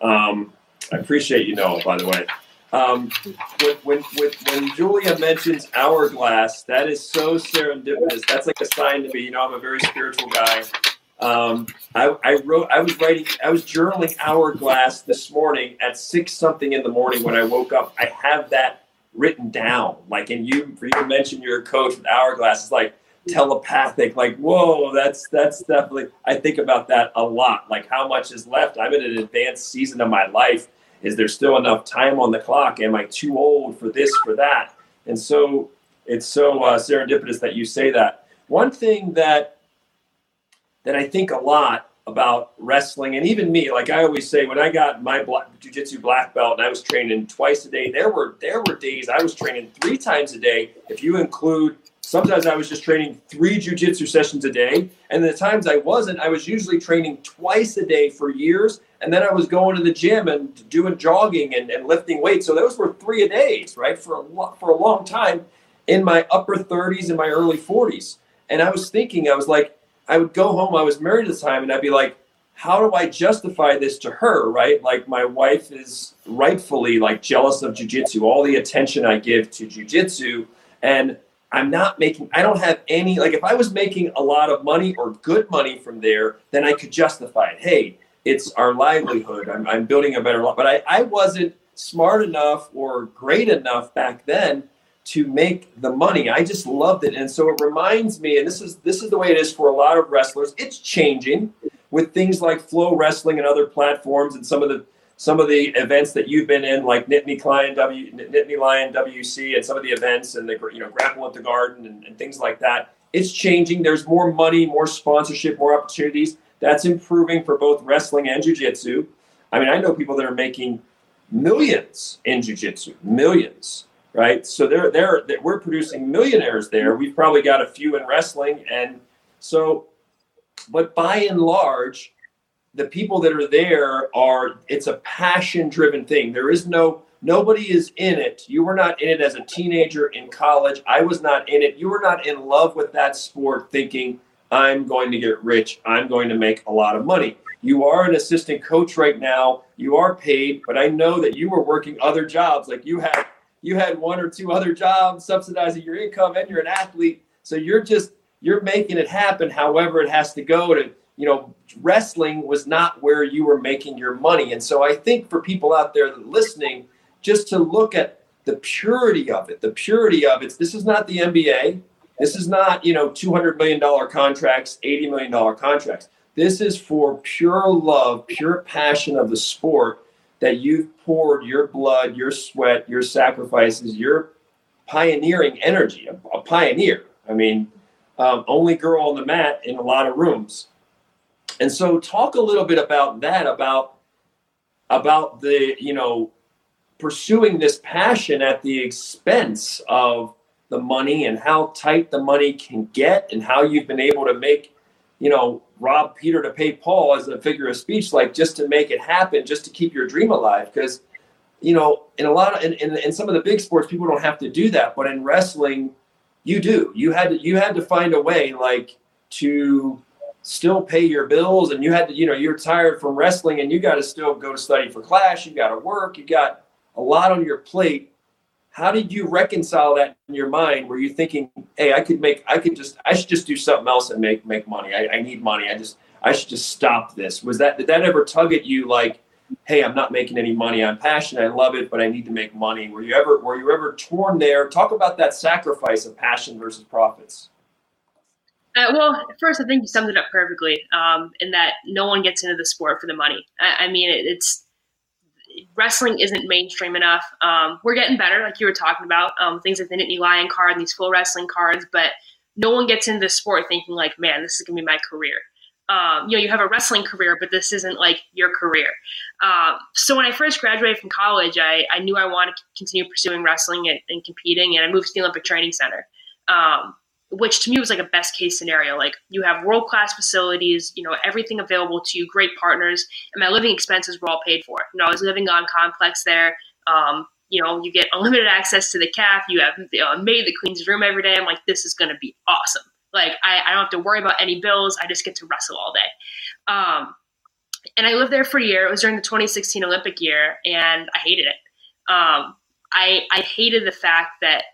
S1: Um, I appreciate you, Noah, by the way. Um, when, when, when, Julia mentions Hourglass, that is so serendipitous. That's like a sign to me. You know, I'm a very spiritual guy. Um, I, I, wrote, I was writing, I was journaling Hourglass this morning at six something in the morning when I woke up. I have that written down. Like, and you, for you to mention your coach with Hourglass, it's like telepathic. Like, whoa, that's that's definitely. I think about that a lot. Like, how much is left? I'm in an advanced season of my life. Is there still enough time on the clock? Am I too old for this, for that? And so it's so uh, serendipitous that you say that. One thing that that I think a lot about wrestling and even me like i always say when i got my black, jiu-jitsu black belt and i was training twice a day there were there were days i was training three times a day if you include sometimes i was just training three jiu-jitsu sessions a day and the times i wasn't i was usually training twice a day for years and then i was going to the gym and doing jogging and, and lifting weights so those were three a days right for a, for a long time in my upper 30s and my early 40s and i was thinking i was like I would go home. I was married at the time, and I'd be like, how do I justify this to her? Right? Like my wife is rightfully like jealous of jujitsu, all the attention I give to jujitsu, and I'm not making. I don't have any. Like if I was making a lot of money or good money from there, then I could justify it. Hey, it's our livelihood. I'm, I'm building a better life. But I, I wasn't smart enough or great enough back then to make the money. I just loved it. And so it reminds me, and this is this is the way it is for a lot of wrestlers. It's changing with things like FloWrestling and other platforms and some of the some of the events that you've been in, like Nittany Client W Nittany Lion WC and some of the events and the you know Grapple at the Garden and, and things like that. It's changing. There's more money, more sponsorship, more opportunities. That's improving for both wrestling and jiu-jitsu. I mean, I know people that are making millions in jiu-jitsu, millions right? So they're, they're, they're, we're producing millionaires there. We've probably got a few in wrestling. And so, but by and large, the people that are there are, it's a passion driven thing. There is no, nobody is in it. You were not in it as a teenager in college. I was not in it. You were not in love with that sport thinking, I'm going to get rich. I'm going to make a lot of money. You are an assistant coach right now. You are paid, but I know that you were working other jobs. Like you have you had one or two other jobs subsidizing your income and you're an athlete so you're just you're making it happen however it has to go to you know wrestling was not where you were making your money and so i think for people out there listening just to look at the purity of it the purity of it this is not the nba this is not you know 200 million dollar contracts 80 million dollar contracts this is for pure love pure passion of the sport that you've poured your blood, your sweat, your sacrifices, your pioneering energy, a, a pioneer. I mean, um, only girl on the mat in a lot of rooms. And so, talk a little bit about that, about about the you know pursuing this passion at the expense of the money and how tight the money can get and how you've been able to make you know rob Peter to pay Paul as a figure of speech, like just to make it happen, just to keep your dream alive. Because, you know, in a lot of in, in, in, some of the big sports, people don't have to do that, but in wrestling, you do. You had to you had to find a way like to still pay your bills, and you had to, you know, you're tired from wrestling, and you got to still go to study for class. You got to work. You got a lot on your plate. How did you reconcile that in your mind? Were you thinking hey i could make i could just i should just do something else and make make money. I, I need money. I just i should just stop this. Was that did that ever tug at you like hey i'm not making any money. I'm passionate. I love it but i need to make money. Were you ever were you ever torn there? Talk about that sacrifice of passion versus profits
S3: uh, well, first, I think you summed it up perfectly. Um, in that no one gets into the sport for the money. I, I mean, it, it's wrestling isn't mainstream enough. Um, we're getting better, like you were talking about. Um, things like the Nittany Lion card and these full wrestling cards, but no one gets into the sport thinking like, man, this is gonna be my career. Um, you know, you have a wrestling career, but this isn't like your career. Um, so when I first graduated from college, I, I knew I wanted to continue pursuing wrestling and, and competing, and I moved to the Olympic Training Center. Um, which to me was like a best case scenario. Like you have world class facilities, you know, everything available to you, great partners, and my living expenses were all paid for. You know, I was living on complex there. Um, you know, you get unlimited access to the calf. You have you know, that cleans your room every day. I'm like, this is going to be awesome. Like I, I, don't have to worry about any bills. I just get to wrestle all day. Um, and I lived there for a year. It was during the 2016 Olympic year, and I hated it. Um, I, I hated the fact that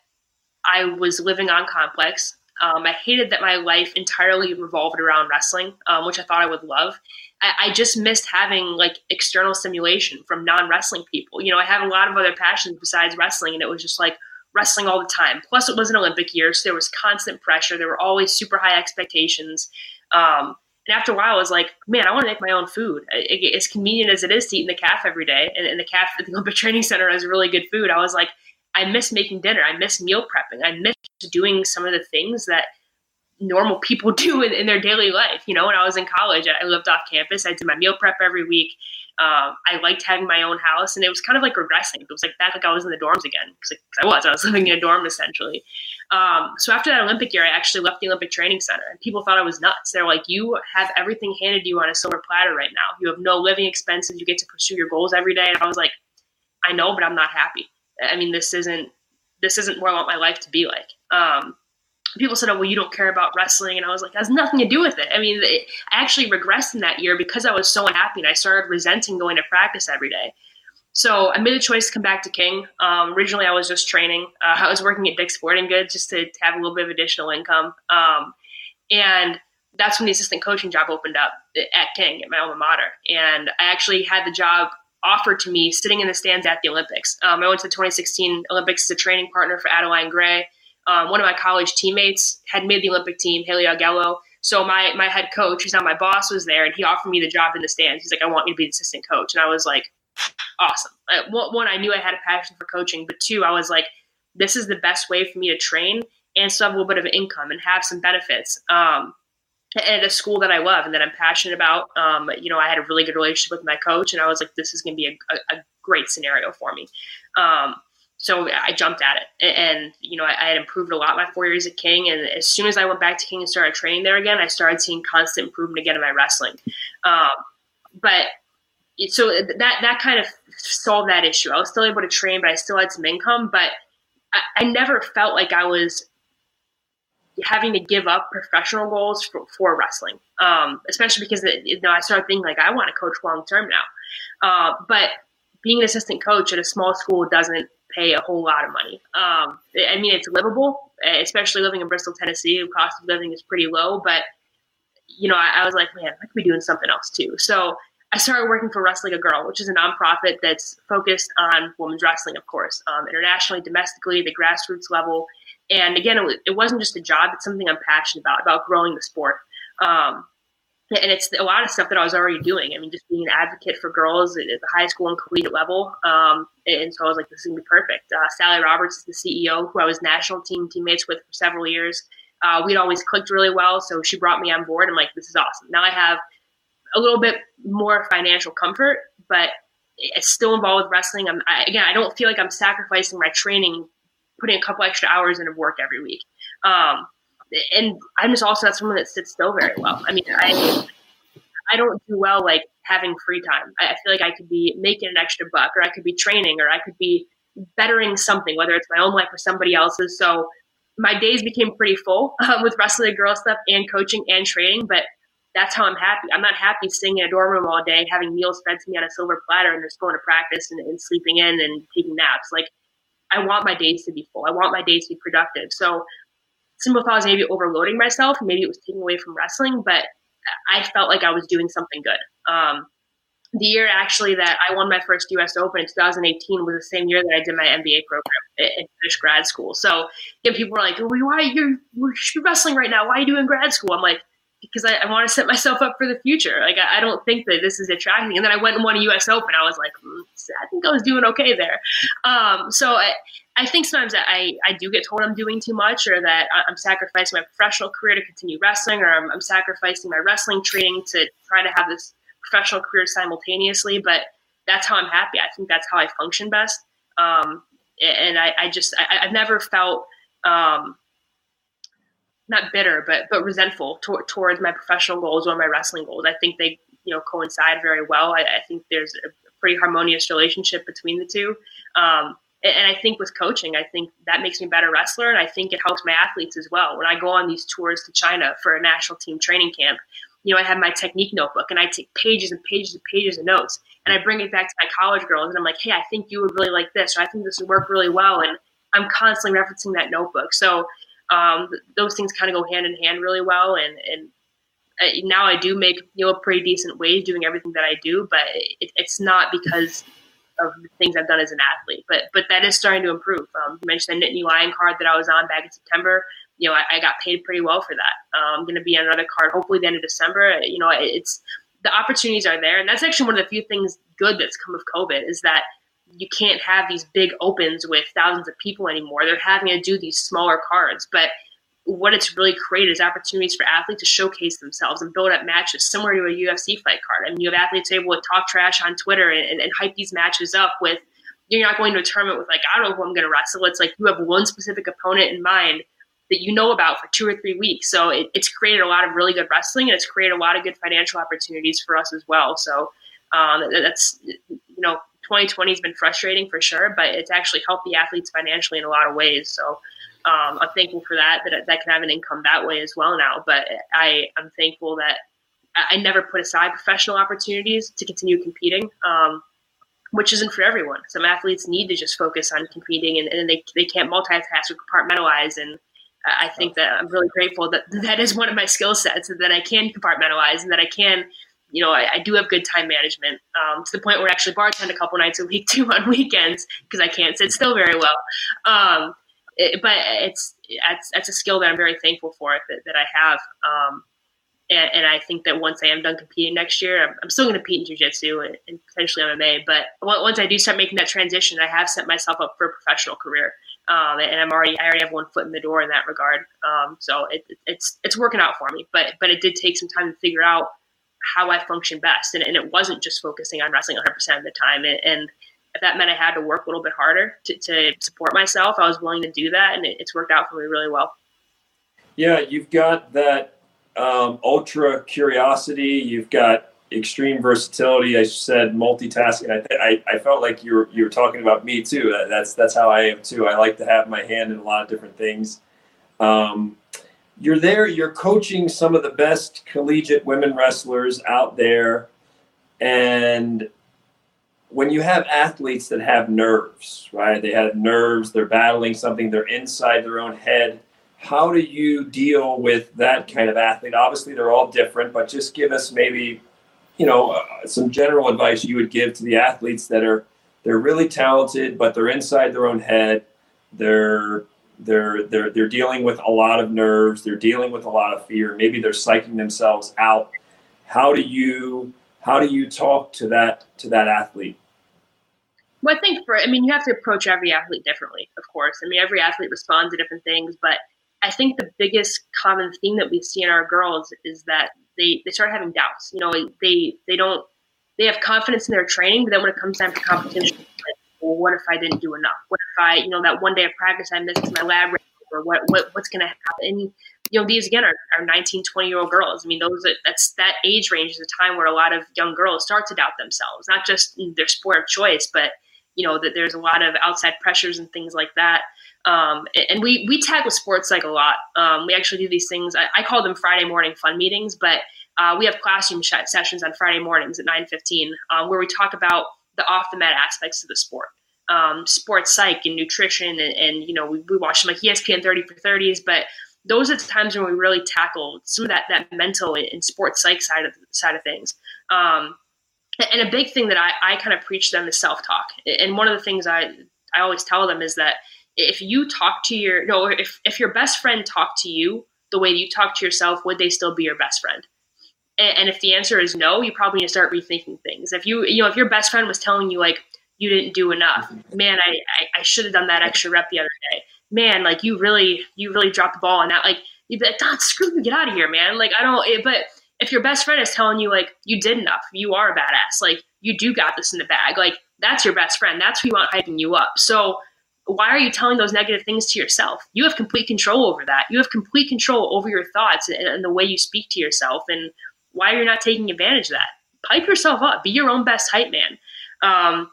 S3: I was living on complex. Um, I hated that my life entirely revolved around wrestling, um, which I thought I would love. I, I, just missed having like external stimulation from non wrestling people. You know, I have a lot of other passions besides wrestling, and it was just like wrestling all the time. Plus, it was an Olympic year, so there was constant pressure. There were always super high expectations. Um, and after a while, I was like, man, I want to make my own food. It, as convenient as it is to eat in the calf every day, and, and the calf at the Olympic Training Center has really good food. I was like, I miss making dinner. I miss meal prepping. I miss doing some of the things that normal people do in, in their daily life. You know, when I was in college, I lived off campus. I did my meal prep every week. Um, I liked having my own house, and it was kind of like regressing. It was like back like I was in the dorms again because I was. I was living in a dorm essentially. Um, so after that Olympic year, I actually left the Olympic Training Center, and people thought I was nuts. They're like, "You have everything handed to you on a silver platter right now. You have no living expenses. You get to pursue your goals every day." And I was like, "I know, but I'm not happy." I mean, this isn't this isn't where I want my life to be like. Um, people said, "Oh, well, you don't care about wrestling," and I was like, "That has nothing to do with it." I mean, it, I actually regressed in that year because I was so unhappy, and I started resenting going to practice every day. So I made the choice to come back to King. Um, originally, I was just training. Uh, I was working at Dick's Sporting Goods just to, to, have a little bit of additional income, um, and that's when the assistant coaching job opened up at King at my alma mater. And I actually had the job offered to me sitting in the stands at the Olympics. Um, I went to the 2016 Olympics as a training partner for Adeline Gray. Um, one of my college teammates had made the Olympic team, Haley Augello. So my my head coach, who's now my boss, was there, and he offered me the job in the stands. He's like, "I want you to be the assistant coach," and I was like, "Awesome!" one, I knew I had a passion for coaching, but two, I was like, "This is the best way for me to train and still have a little bit of income and have some benefits." Um, at a school that I love and that I'm passionate about. Um, you know, I had a really good relationship with my coach, and I was like, this is going to be a, a, a, great scenario for me. Um, so I jumped at it, and, you know, I, I, had improved a lot my four years at King. And as soon as I went back to King and started training there again, I started seeing constant improvement again in my wrestling. Um, but so that that kind of solved that issue. I was still able to train, but I still had some income. But I, I never felt like I was having to give up professional goals for, for wrestling, um, especially because it, you know I started thinking like I want to coach long term now. Uh, but being an assistant coach at a small school doesn't pay a whole lot of money. Um, I mean, it's livable, especially living in Bristol, Tennessee. The cost of living is pretty low, but you know, I, I was like, man, I could be doing something else too. So I started working for Wrestle Like a Girl, which is a nonprofit that's focused on women's wrestling, of course, um, internationally, domestically, the grassroots level. And again, it, was, it wasn't just a job; it's something I'm passionate about about growing the sport. Um, and it's a lot of stuff that I was already doing. I mean, just being an advocate for girls at the high school and collegiate level. Um, and so I was like, this is gonna be perfect. Uh, Sally Roberts is the CEO, who I was national team teammates with for several years. Uh, we'd always clicked really well, so she brought me on board. I'm like, this is awesome. Now I have a little bit more financial comfort, but it's still involved with wrestling. I'm I, again, I don't feel like I'm sacrificing my training putting a couple extra hours into work every week. Um, and I'm just also not someone that sits still very well. I mean, I I don't do well like having free time. I, feel like I could be making an extra buck, or I could be training, or I could be bettering something, whether it's my own life or somebody else's. So my days became pretty full um, with wrestling girl stuff and coaching and training, but that's how I'm happy. I'm not happy sitting in a dorm room all day having meals fed to me on a silver platter and just going to practice and, and sleeping in and taking naps. Like I want my days to be full. I want my days to be productive. So thought was maybe overloading myself. Maybe it was taking away from wrestling, but I felt like I was doing something good. Um, the year actually that I won my first U.S. Open in 2018 was the same year that I did my MBA program in finished grad school. So again, people were like, well, "Why are you you're wrestling right now? Why are you doing grad school?" I'm like, because I, I want to set myself up for the future. Like I, I, don't think that this is attracting. And then I went and won a U.S. Open. I was like, mm, I think I was doing okay there. Um, so I, I think sometimes I, I do get told I'm doing too much, or that I'm sacrificing my professional career to continue wrestling, or I'm, I'm sacrificing my wrestling training to try to have this professional career simultaneously. But that's how I'm happy. I think that's how I function best. Um, and I, I just I, have never felt um, not bitter, but but resentful to- towards my professional goals or my wrestling goals. I think they you know coincide very well. I, I think there's a pretty harmonious relationship between the two. Um, and, and I think with coaching, I think that makes me a better wrestler, and I think it helps my athletes as well. When I go on these tours to China for a national team training camp, you know, I have my technique notebook and I take pages and pages and pages of notes and I bring it back to my college girls and I'm like, hey, I think you would really like this, or I think this would work really well. And I'm constantly referencing that notebook. So um, those things kind of go hand in hand really well. And, and uh, now I do make you know a pretty decent wage doing everything that I do, but it, it's not because of the things I've done as an athlete. But but that is starting to improve. Um, you mentioned the Nittany Lion card that I was on back in September. You know, I, I got paid pretty well for that. Uh, I'm going to be on another card hopefully the end of December. You know, it's the opportunities are there, and that's actually one of the few things good that's come of COVID is that you can't have these big opens with thousands of people anymore. They're having to do these smaller cards, but what it's really created is opportunities for athletes to showcase themselves and build up matches similar to a UFC fight card. I mean, you have athletes able to talk trash on Twitter and, and, and hype these matches up with. You're not going to a tournament with like I don't know who I'm going to wrestle. It's like you have one specific opponent in mind that you know about for two or three weeks. So it, it's created a lot of really good wrestling and it's created a lot of good financial opportunities for us as well. So um, that's you know 2020 has been frustrating for sure, but it's actually helped the athletes financially in a lot of ways. So um, I'm thankful for that that that can have an income that way as well now. But I I'm thankful that I never put aside professional opportunities to continue competing. Um, which isn't for everyone. Some athletes need to just focus on competing and, and they, they can't multitask or compartmentalize. And I think that I'm really grateful that that is one of my skill sets that I can compartmentalize and that I can, you know, I, I do have good time management um, to the point where I actually bartend a couple nights a week too on weekends because I can't sit still very well. Um, it, but it's that's, that's a skill that I'm very thankful for that, that I have. Um, and, and, I think that once I am done competing next year, I'm, I'm still going to compete in jiu-jitsu and, and potentially MMA. But once I do start making that transition, I have set myself up for a professional career um, and I'm already I already have one foot in the door in that regard. Um, so it, it's it's working out for me, but but it did take some time to figure out how I function best, and, and it wasn't just focusing on wrestling 100 percent of the time. And, and, if that meant I had to work a little bit harder to, to support myself, I was willing to do that, and it, it's worked out for me really well.
S1: Yeah, you've got that um, ultra curiosity. You've got extreme versatility. I said multitasking. I, I, I felt like you were you were talking about me too. That's that's how I am too. I like to have my hand in a lot of different things. Um, you're there. You're coaching some of the best collegiate women wrestlers out there, and when you have athletes that have nerves, right? They have nerves. They're battling something. They're inside their own head. How do you deal with that kind of athlete? Obviously, they're all different, but just give us maybe you know, uh, some general advice you would give to the athletes that are they're really talented, but they're inside their own head. They're they're they're they're dealing with a lot of nerves. They're dealing with a lot of fear. Maybe they're psyching themselves out. How do you how do you talk to that to that athlete?
S3: Well, I think for I mean you have to approach every athlete differently, of course. I mean every athlete responds to different things, but I think the biggest common theme that we see in our girls is that they they start having doubts. You know, they they don't they have confidence in their training, but then when it comes time for competition, well, what if I didn't do enough? What if I, you know, that one day of practice I missed my lab or what, what what's going to happen? And you know, these again are, are 19, 20 year old girls. I mean, those that's that age range is a time where a lot of young girls start to doubt themselves, not just their sport of choice, but you know that there's a lot of outside pressures and things like that. Um, and we we tackle sports like a lot. Um, we actually do these things. I, I, call them Friday morning fun meetings, but uh, we have classroom sessions on Friday mornings at nine fifteen, um, where we talk about the off the mat aspects of the sport, um, sports psych and nutrition, and, and you know we, we watch like ESPN thirty for thirties, but those are the times when we really tackle some of that that mental and sports psych side of side of things. Um, and a big thing that I, I kind of preach them is self talk. And one of the things I I always tell them is that if you talk to your no if, if your best friend talked to you the way you talk to yourself, would they still be your best friend? And, if the answer is no, you probably need to start rethinking things. If you, you know, if your best friend was telling you like you didn't do enough, man, I, I, I should have done that extra rep the other day. Man, like you really, you really dropped the ball on that. Like you'd be like, God, screw me, get out of here, man. Like I don't. It, but if your best friend is telling you like you did enough, you are a badass. Like you do got this in the bag. Like that's your best friend. That's who you want hyping you up. So why are you telling those negative things to yourself? You have complete control over that. You have complete control over your thoughts and, and the way you speak to yourself. And why you're you not taking advantage of that? Pipe yourself up. Be your own best hype man. Um,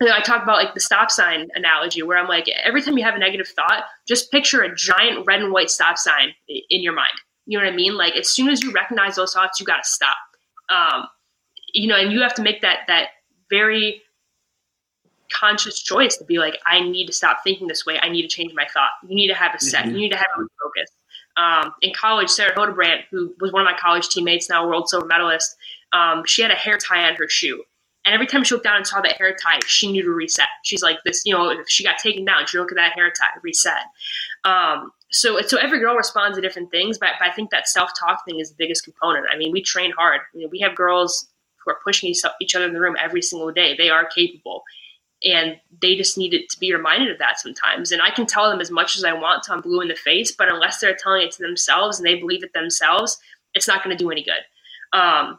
S3: you know, I talk about like the stop sign analogy where I'm like, every time you have a negative thought, just picture a giant red and white stop sign in your mind. You know what I mean? Like as soon as you recognize those thoughts, you got to stop. Um, you know, and you have to make that that very conscious choice to be like, I need to stop thinking this way. I need to change my thought. You need to have a set. Mm-hmm. You need to have a focus. Um, in college, Sarah Hildebrandt, who was one of my college teammates, now world silver medalist, um, she had a hair tie on her shoe. And every time she looked down and saw that hair tie, she knew to reset. She's like, this, you know, if she got taken down, she look at that hair tie, reset. Um, so, so every girl responds to different things, but, but I think that self talk thing is the biggest component. I mean, we train hard. You know, we have girls who are pushing each other in the room every single day. They are capable and they just needed to be reminded of that sometimes. And I can tell them as much as I want to, I'm blue in the face, but unless they're telling it to themselves and they believe it themselves, it's not going to do any good. Um,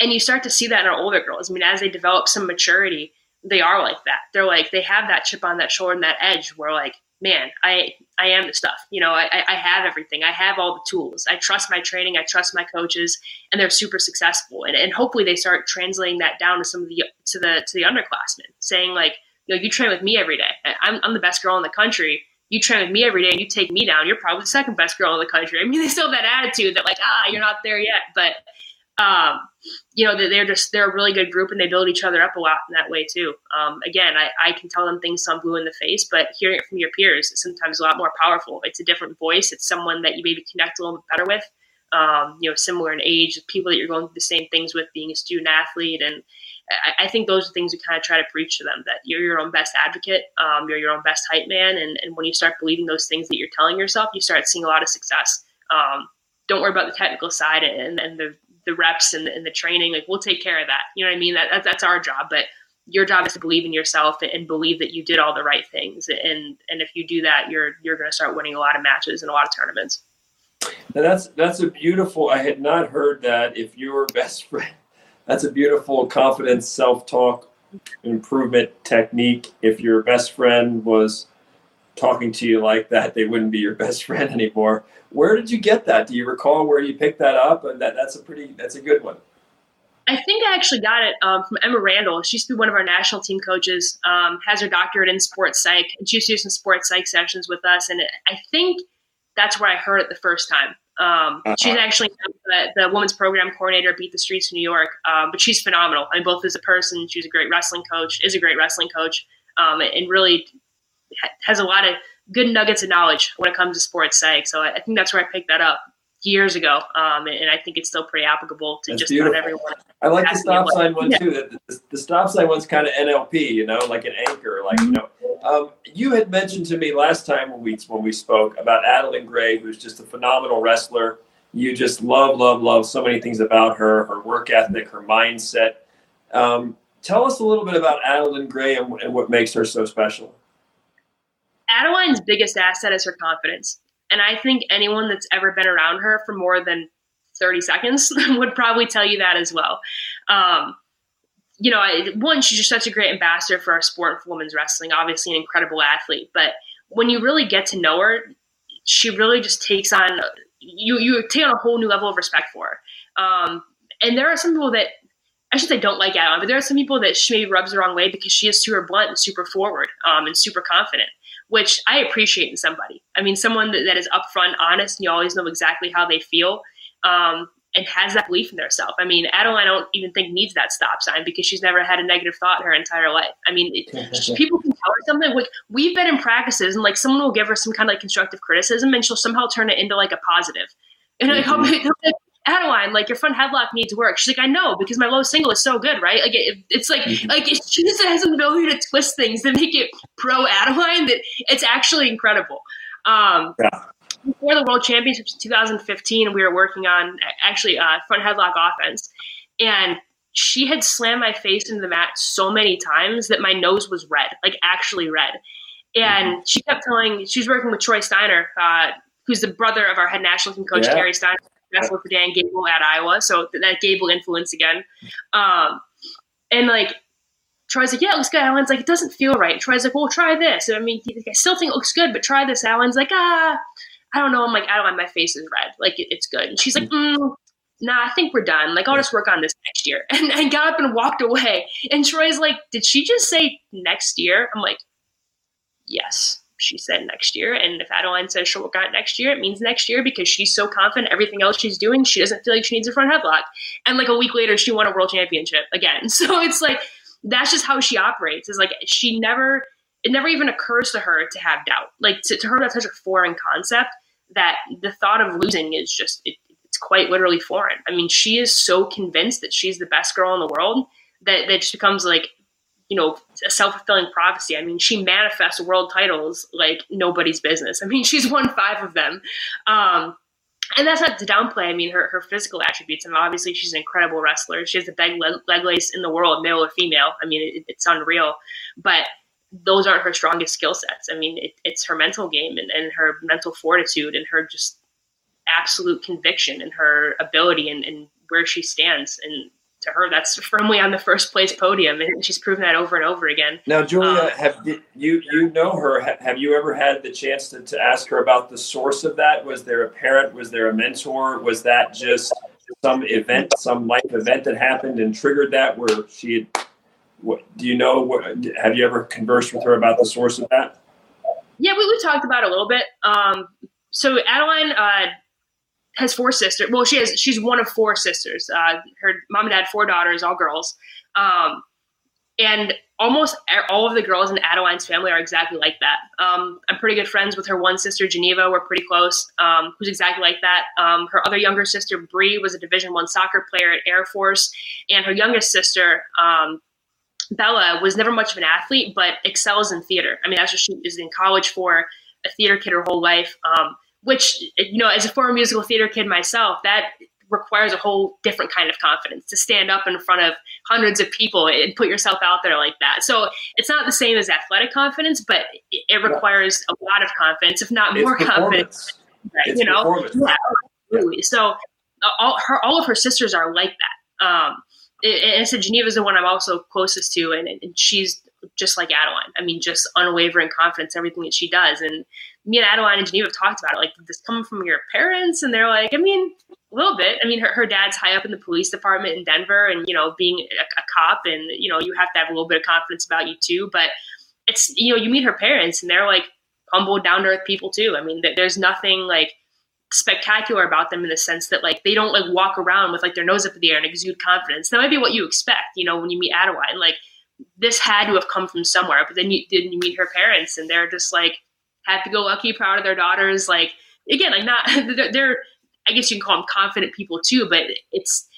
S3: and you start to see that in our older girls. I mean, as they develop some maturity, they are like that. They're like they have that chip on that shoulder and that edge where like man, I I am the stuff. You know, I, I have everything. I have all the tools. I trust my training. I trust my coaches, and they're super successful. And, and hopefully they start translating that down to some of the to the to the underclassmen, saying like, you know, you train with me every day. I'm I'm the best girl in the country. You train with me every day, and you take me down. You're probably the second best girl in the country. I mean, they still have that attitude that like, ah, you're not there yet, but um, you know, they're just they're a really good group and they build each other up a lot in that way too. Um, again, I, I can tell them things some blue in the face, but hearing it from your peers is sometimes a lot more powerful. It's a different voice. It's someone that you maybe connect a little bit better with. Um, you know, similar in age, people that you're going through the same things with, being a student athlete, and I, I think those are things we kind of try to preach to them that you're your own best advocate, um, you're your own best hype man, and, and when you start believing those things that you're telling yourself, you start seeing a lot of success. Um, don't worry about the technical side and, and the the reps and the, and the training. Like we'll take care of that. You know what I mean? That, that that's our job. But your job is to believe in yourself and believe that you did all the right things. And and if you do that, you're you're going to start winning a lot of matches and a lot of tournaments.
S1: That's that's a beautiful. I had not heard that. If your best friend, that's a beautiful confidence, self talk, improvement technique. If your best friend was talking to you like that, they wouldn't be your best friend anymore. Where did you get that? Do you recall where you picked that up? And that, that's a pretty that's a good one.
S3: I think I actually got it um, from Emma Randall. She used to be one of our national team coaches. Um, has her doctorate in sports psych, and she used to do some sports psych sessions with us. And it, I think that's where I heard it the first time. Um, uh-huh. She's actually the, the, women's program coordinator at Beat the Streets in New York, um, but she's phenomenal. I mean, both as a person, she's a great wrestling coach, is a great wrestling coach, um, and really has a lot of good nuggets of knowledge when it comes to sports psych. So I, I think that's where I picked that up years ago, um, and, I think it's still pretty applicable to that's just beautiful. everyone.
S1: I like the stop sign one yeah. too. The, the, the, stop sign one's kind of NLP, you know, like an anchor. Like you know, um, you had mentioned to me last time when we when we spoke about Adeline Gray, who's just a phenomenal wrestler. You just love, love, love so many things about her, her work ethic, her mindset. Um, tell us a little bit about Adeline Gray and, and what makes her so special.
S3: Adeline's biggest asset is her confidence. And I think anyone that's ever been around her for more than 30 seconds would probably tell you that as well. Um, you know, I, one, she's just such a great ambassador for our sport for women's wrestling, obviously an incredible athlete. But when you really get to know her, she really just takes on, you, you take on a whole new level of respect for her. Um, and there are some people that, I should say don't like Adeline, but there are some people that she maybe rubs the wrong way because she is super blunt and super forward um, and super confident which I appreciate in somebody. I mean, someone that, that is upfront, honest, and you always know exactly how they feel, um, and has that belief in themselves. I mean, Adeline, I don't even think needs that stop sign because she's never had a negative thought in her entire life. I mean, it, people can tell her something. Like we've been in practices, and like someone will give her some kind of like constructive criticism, and she'll somehow turn it into like a positive. And mm-hmm. Adeline, like your front headlock needs work. She's like, I know because my low single is so good, right? Like it, it's like mm-hmm. like she just has an ability to twist things to make it pro Adeline that it's actually incredible. Um, yeah. before the World Championships in 2015, we were working on actually uh, front headlock offense, and she had slammed my face into the mat so many times that my nose was red, like actually red. And mm-hmm. she kept telling, she was working with Troy Steiner, uh, who's the brother of our head national team coach, yeah. Terry Steiner, wrestled for Dan Gable at Iowa. So that Gable influence again. Um, and like, Troy's like, yeah, it looks good. Alan's like, it doesn't feel right. And Troy's like, well, try this. And I mean, I still think it looks good, but try this. Alan's like, ah, I don't know. I'm like, I don't. My face is red. Like, it, it's good. And she's like, mm, nah, I think we're done. Like, I'll just work on this next year. And I got up and walked away. And Troy's like, did she just say next year? I'm like, yes, she said next year. And if Adeline says she'll work on it next year, it means next year because she's so confident everything else she's doing, she doesn't feel like she needs a front headlock. And like a week later, she won a world championship again. So it's like, that's just how she operates. Is like, she never, it never even occurs to her to have doubt. Like, to, to her, that's such a foreign concept that the thought of losing is just, it, quite literally foreign. I mean, she is so convinced that she's the best girl in the world that that just becomes like, you know, a self fulfilling prophecy. I mean, she manifests world titles like nobody's business. I mean, she's won five of them. Um, and that's not to downplay. I mean, her, her physical attributes. Mean, obviously, she's an incredible wrestler. She has the best leg, leg lace in the world, male or female. I mean, it, it's unreal. But those aren't her strongest skill sets. I mean, it, it's her mental game and, and her mental fortitude and her just absolute conviction and her ability and, and where she stands. And to her, that's firmly on the first place podium, and she's proven that over and over again.
S1: Now, Julia, um, have you you know her? Have you ever had the chance to, to ask her about the source of that? Was there a parent? Was there a mentor? Was that just some event, some life event that happened and triggered that? Where she had, what do you know? What, have you ever conversed with her about the source of that?
S3: Yeah, we, we talked about it a little bit. Um, so Adeline uh, has four sisters. Well, she has she's one of four sisters. Uh, her mom and dad, four daughters, all girls. Um, and almost all of the girls in Adeline's family are exactly like that. Um, I'm pretty good friends with her one sister, Geneva. We're pretty close. Um, who's exactly like that. Um, her other younger sister, Bree, was a Division One soccer player at Air Force, and her youngest sister, um, Bella, was never much of an athlete, but excels in theater. I mean, that's what she is in college for. A theater kid her whole life. Which you know as a former musical theater kid myself that requires a whole different kind of confidence to stand up in front of hundreds of people and put yourself out there like that so it's not the same as athletic confidence but it requires a lot of confidence if not more confidence
S1: right? you know yeah,
S3: absolutely. so uh, all her all of her sisters are like that um and so Geneva's the one I'm also closest to, and, and she's just like Adeline. I mean, just unwavering confidence, everything that she does. And me and Adeline and Geneva have talked about it. Like, did this come from your parents? And they're like, I mean, a little bit. I mean, her, her dad's high up in the police department in Denver, and you know, being a, a cop, and you know, you have to have a little bit of confidence about you too. But it's you know, you meet her parents, and they're like humble, down to earth people too. I mean, there's nothing like spectacular about them in the sense that like they don't like walk around with like their nose up in the air and exude confidence. That might be what you expect, you know, when you meet Adeline. Like this had to have come from somewhere. But then you then you meet her parents, and they're just like happy go lucky, proud of their daughters. Like again, like not they're, they're I guess you can call them confident people too, but it's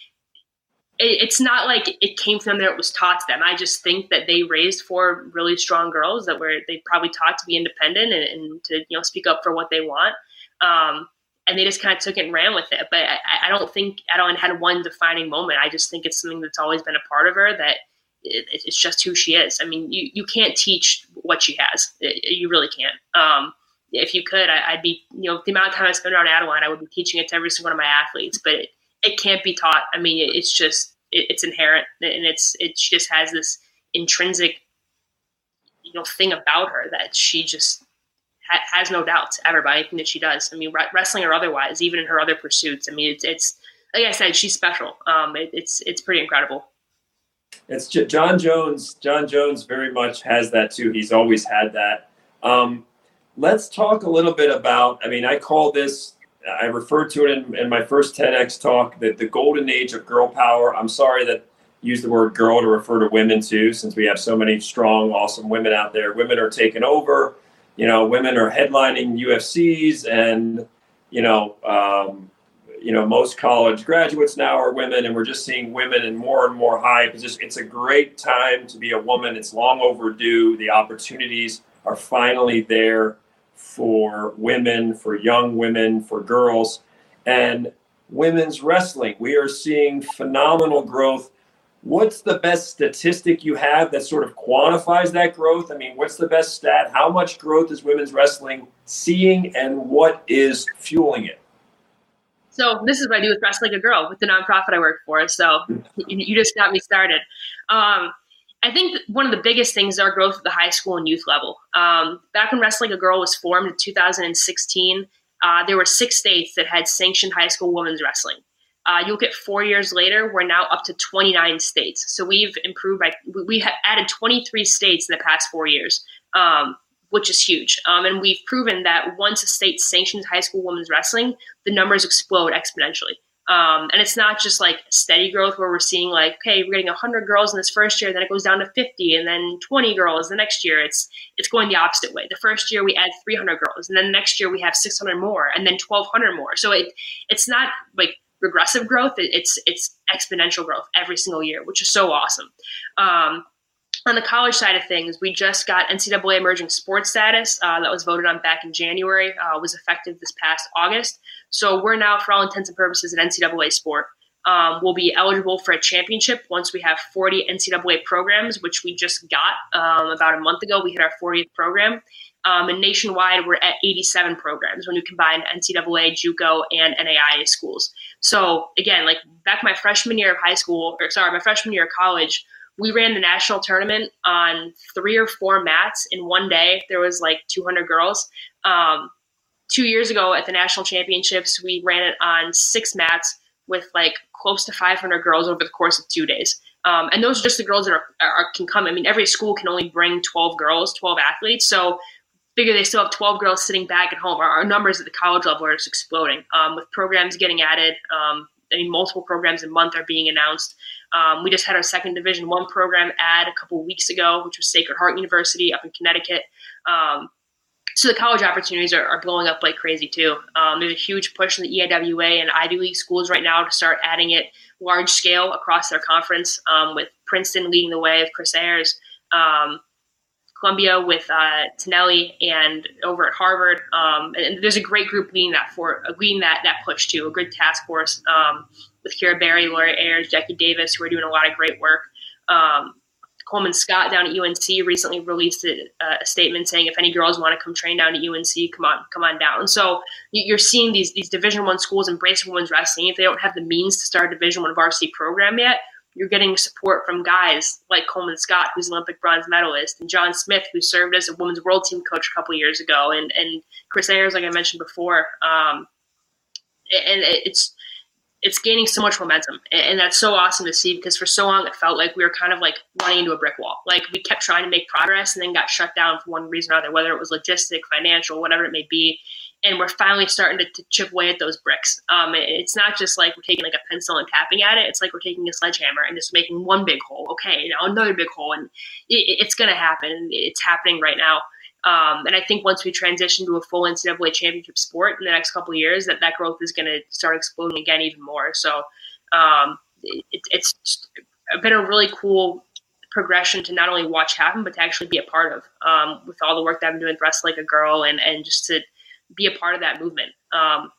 S3: it's not like it came from them; it was taught to them. I just think that they raised four really strong girls that were they probably taught to be independent and, and to you know speak up for what they want. Um, and they just kind of took it and ran with it. But I, I don't think Adeline had one defining moment. I just think it's something that's always been a part of her that it, it's just who she is. I mean, you, you can't teach what she has. It, you really can't. Um, if you could, I, would be, you know, the amount of time I spend around Adeline, I would be teaching it to every single one of my athletes, but it, it can't be taught. I mean, it, it's just, it's inherent and it's, it she just has this intrinsic, you know, thing about her that she just ha- has no doubts ever about anything that she does. I mean, wrestling or otherwise, even in her other pursuits. I mean, it's, it's, like I said, she's special. Um, it's, it's pretty incredible.
S1: It's Jon Jones. Jon Jones very much has that too. He's always had that. Um, let's talk a little bit about. I mean, I call this. I referred to it in, in my first TEDx talk that the golden age of girl power. I'm sorry that use the word girl to refer to women too, since we have so many strong, awesome women out there. Women are taking over. You know, women are headlining UFCs, and you know, um, you know, most college graduates now are women, and we're just seeing women in more and more high positions. It's a great time to be a woman. It's long overdue. The opportunities are finally there for women, for young women, for girls, and women's wrestling. We are seeing phenomenal growth. What's the best statistic you have that sort of quantifies that growth? I mean, what's the best stat? How much growth is women's wrestling seeing, and what is fueling it?
S3: So this is what I do with Wrestle Like a Girl with the nonprofit I work for. So you, just got me started. Um, I think one of the biggest things is our growth at the high school and youth level. Um, back when Wrestling a Girl was formed in 2016, uh, there were six states that had sanctioned high school women's wrestling. Uh, you look at four years later, we're now up to 29 states. So we've improved by, we have added 23 states in the past four years, um, which is huge. Um, and we've proven that once a state sanctions high school women's wrestling, the numbers explode exponentially. Um, and it's not just like steady growth where we're seeing like, okay, we're getting 100 girls in this first year, then it goes down to 50, and then 20 girls the next year. It's it's going the opposite way. The first year we add 300 girls, and then next year we have 600 more, and then 1,200 more. So it it's not like regressive growth; it's it's exponential growth every single year, which is so awesome. Um, on the college side of things, we just got NCAA emerging sports status uh, that was voted on back in January, uh, was effective this past August. So we're now, for all intents and purposes, an NCAA sport. Um, we'll be eligible for a championship once we have 40 NCAA programs, which we just got um, about a month ago. We hit our 40th program. Um, and nationwide, we're at 87 programs when you combine NCAA, JUCO, and NAIA schools. So again, like back my freshman year of high school, or sorry, my freshman year of college, we ran the national tournament on three or four mats in one day. There was like 200 girls. Um, two years ago at the national championships, we ran it on six mats with like close to 500 girls over the course of two days. Um, and those are just the girls that are, are, can come. I mean, every school can only bring 12 girls, 12 athletes. So figure they still have 12 girls sitting back at home. Our, our numbers at the college level are just exploding um, with programs getting added. Um, I mean, multiple programs a month are being announced. Um, we just had our second Division One program add a couple weeks ago, which was Sacred Heart University up in Connecticut. Um, so the college opportunities are, are blowing up like crazy too. Um, there's a huge push in the EIWA and Ivy League schools right now to start adding it large scale across their conference. Um, with Princeton leading the way with Chris Ayres, um, Columbia with uh, Tanelli, and over at Harvard. Um, and there's a great group leading that for uh, leading that that push too. A good task force um, with Kira Berry, Laura Ayers, Jackie Davis, who are doing a lot of great work. Um, Coleman Scott down at UNC recently released a, a, statement saying if any girls want to come train down at UNC, come on, come on down. So you're seeing these these Division One schools embracing women's wrestling. If they don't have the means to start a Division One varsity program yet, you're getting support from guys like Coleman Scott, who's an Olympic bronze medalist, and John Smith, who served as a women's world team coach a couple years ago, and and Chris Ayres, like I mentioned before. Um, and it's it's gaining so much momentum and that's so awesome to see because for so long it felt like we were kind of like running into a brick wall. Like we kept trying to make progress and then got shut down for one reason or other whether it was logistic financial whatever it may be and we're finally starting to, to chip away at those bricks. Um, it's not just like we're taking like a pencil and tapping at it. It's like we're taking a sledgehammer and just making one big hole. Okay now another big hole and it, it's going to happen it's happening right now um, and I think once we transition to a full NCAA championship sport in the next couple years, that that growth is going to start exploding again even more. So um, it, it's been a really cool progression to not only watch happen, but to actually be a part of um, with all the work that I'm doing Wrestle Like a Girl and, and just to be a part of that movement. Um,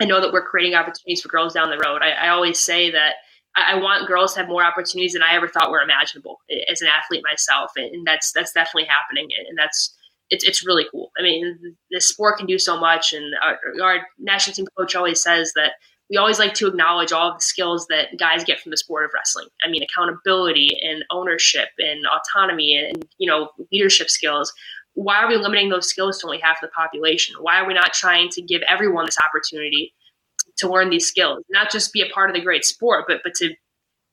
S3: I know that we're creating opportunities for girls down the road. I, I always say that I want girls to have more opportunities than I ever thought were imaginable as an athlete myself, and that's that's definitely happening, and that's it's it's really cool. I mean, the sport can do so much, and our, our, national team coach always says that we always like to acknowledge all of the skills that guys get from the sport of wrestling. I mean, accountability and ownership and autonomy and you know leadership skills. Why are we limiting those skills to only half the population? Why are we not trying to give everyone this opportunity to learn these skills, not just be a part of the great sport, but but to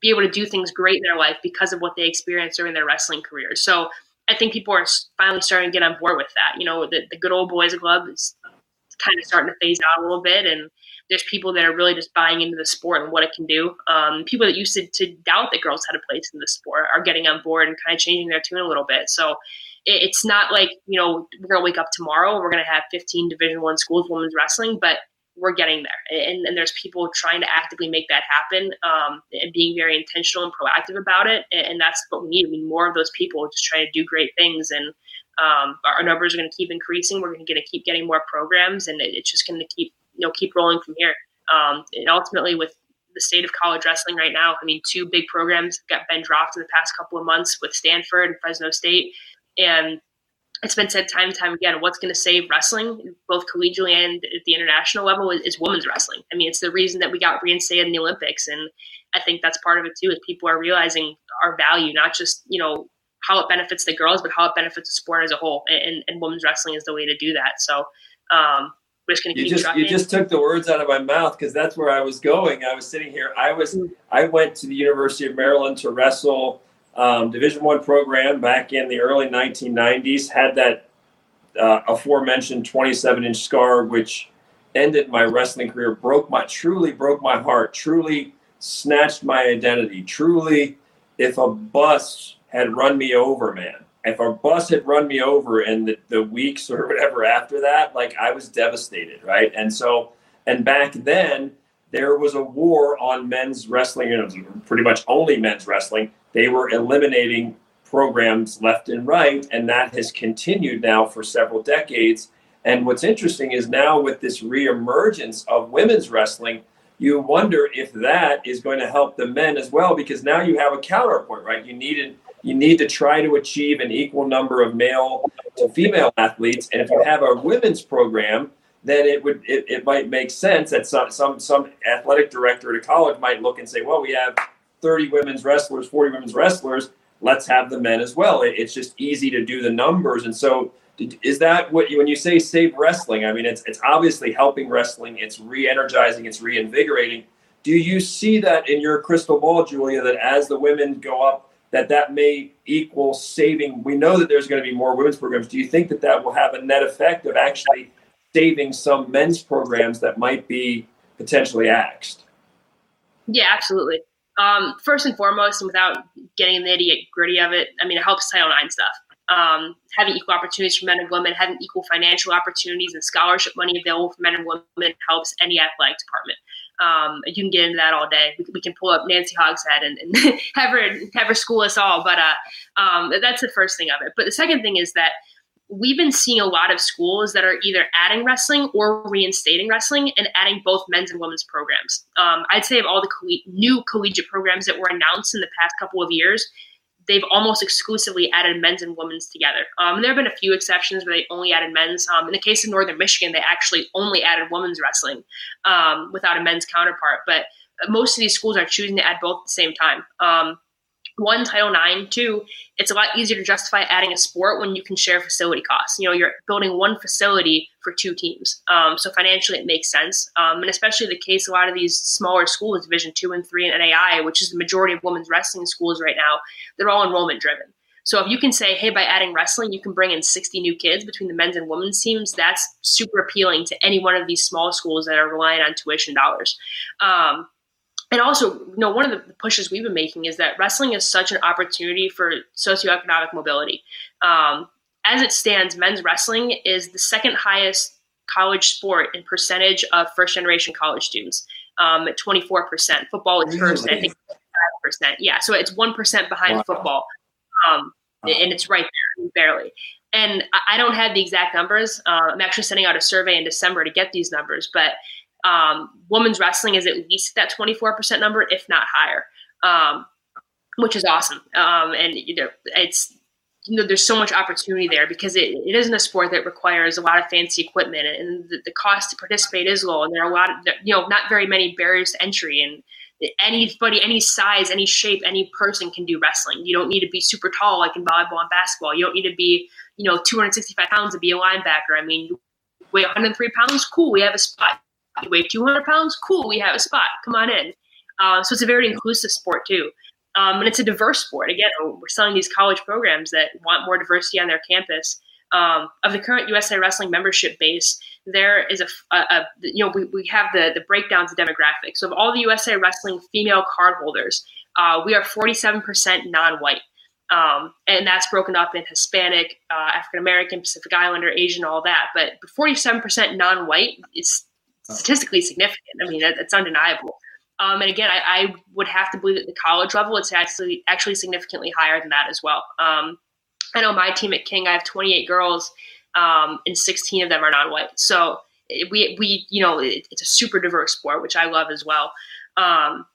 S3: be able to do things great in their life because of what they experienced during their wrestling careers. So I think people are finally starting to get on board with that. You know, the, the good old boys club is kind of starting to phase out a little bit, and there's people that are really just buying into the sport and what it can do. Um, people that used to, to, doubt that girls had a place in the sport are getting on board and kind of changing their tune a little bit. So it, it's not like you know we're gonna wake up tomorrow and we're gonna have 15 Division One schools women's wrestling, but we're getting there. And, and, there's people trying to actively make that happen um, and being very intentional and proactive about it. And, and, that's what we need. We need more of those people just trying to do great things. And Um, our numbers are going to keep increasing. We're going to keep getting more programs, and it, it's just going to keep you know keep rolling from here. Um, and ultimately, with the state of college wrestling right now, I mean, two big programs got been dropped in the past couple of months with Stanford and Fresno State, and it's been said time and time again what's going to save wrestling both collegially and at the international level is, is, women's wrestling. I mean it's the reason that we got reinstated in the olympics and i think that's part of it too is people are realizing our value not just you know how it benefits the girls but how it benefits the sport as a whole and, and women's wrestling is the way to do that. So um, we're just going to keep
S1: just you just took the words out of my mouth because that's where i was going. I was sitting here i was mm. i went to the university of maryland to wrestle um, Division One program back in the early 1990s. Had that uh, aforementioned 27 inch scar, which ended my wrestling career, broke my truly broke my heart, truly snatched my identity. Truly, if a bus had run me over, man, if a bus had run me over in the, the weeks or whatever after that, like I was devastated, right? And so, and back then, there was a war on men's wrestling, and it was pretty much only men's wrestling they were eliminating programs left and right, and that has continued now for several decades. And what's interesting is now with this reemergence of women's wrestling, you wonder if that is going to help the men as well, because now you have a counterpoint, right? You needed you need to try to achieve an equal number of male to female athletes, and if you have a women's program, then it would it, it might make sense that some some some athletic director at a college might look and say, well, we have 30 women's wrestlers, 40 women's wrestlers, let's have the men as well. It, it's just easy to do the numbers. And so, is that what you, when you say save wrestling? I mean, it's, it's obviously helping wrestling, it's re energizing, it's reinvigorating. Do you see that in your crystal ball, Julia, that as the women go up, that that may equal saving? We know that there's going to be more women's programs. Do you think that that will have a net effect of actually saving some men's programs that might be potentially axed?
S3: Yeah, absolutely. Um, first and foremost, and without getting in the nitty gritty of it, I mean, it helps Title IX stuff. Um, having equal opportunities for men and women, having equal financial opportunities and scholarship money available for men and women helps any athletic department. Um, you can get into that all day. We, we can pull up Nancy Hogshead and, and have her have her school us all. But uh, um, that's the first thing of it. But the second thing is that we've been seeing a lot of schools that are either adding wrestling or reinstating wrestling and adding both men's and women's programs. Um, I'd say of all the new collegiate programs that were announced in the past couple of years, they've almost exclusively added men's and women's together. Um, there have been a few exceptions where they only added men's. Um, in the case of Northern Michigan, they actually only added women's wrestling um, without a men's counterpart. But most of these schools are choosing to add both at the same time. One title nine two it's a lot easier to justify adding a sport when you can share facility costs. You know you're building one facility for two teams. Um, so financially it makes sense. Um, and especially the case a lot of these smaller schools division two and three and nai which is the majority of women's wrestling schools right now they're all enrollment driven. So if you can say hey by adding wrestling you can bring in 60 new kids between the men's and women's teams that's super appealing to any one of these small schools that are relying on tuition dollars. Um, and also, you know, one of the pushes we've been making is that wrestling is such an opportunity for socioeconomic mobility. Um, as it stands, men's wrestling is the second highest college sport in percentage of first generation college students um, at 24%. Football is first, really? I think, 5%. Yeah, so it's 1% behind wow. football. Um, wow. And it's right there, barely. And I don't have the exact numbers. Uh, I'm actually sending out a survey in December to get these numbers, but um, women's wrestling is at least that 24% number, if not higher, um, which is awesome. Um, and you know, it's you know, there's so much opportunity there because it, it isn't a sport that requires a lot of fancy equipment, and the, the cost to participate is low, and there are a lot of you know not very many barriers to entry, and anybody, any size, any shape, any person can do wrestling. You don't need to be super tall like in volleyball and basketball. You don't need to be, you know, 265 pounds to be a linebacker. I mean, you weigh 103 pounds, cool, we have a spot you weigh 200 pounds? Cool, we have a spot. Come on in. Uh, so it's a very inclusive sport too. Um, and it's a diverse sport. Again, we're selling these college programs that want more diversity on their campus. Um, of the current USA Wrestling membership base, there is a, a, a, you know we, we have the the breakdowns of demographics. So of all the USA Wrestling female card holders, uh, we are 47% non-white. Um, and that's broken up in Hispanic, uh, African American, Pacific Islander, Asian, all that. But 47% non-white is statistically significant. I mean, that's undeniable. Um, and again, I, I, would have to believe at the college level, it's actually actually significantly higher than that as well. Um, I know my team at King, I have 28 girls, um, and 16 of them are non-white. So we we you know it, it's a super diverse sport, which I love as well. Um,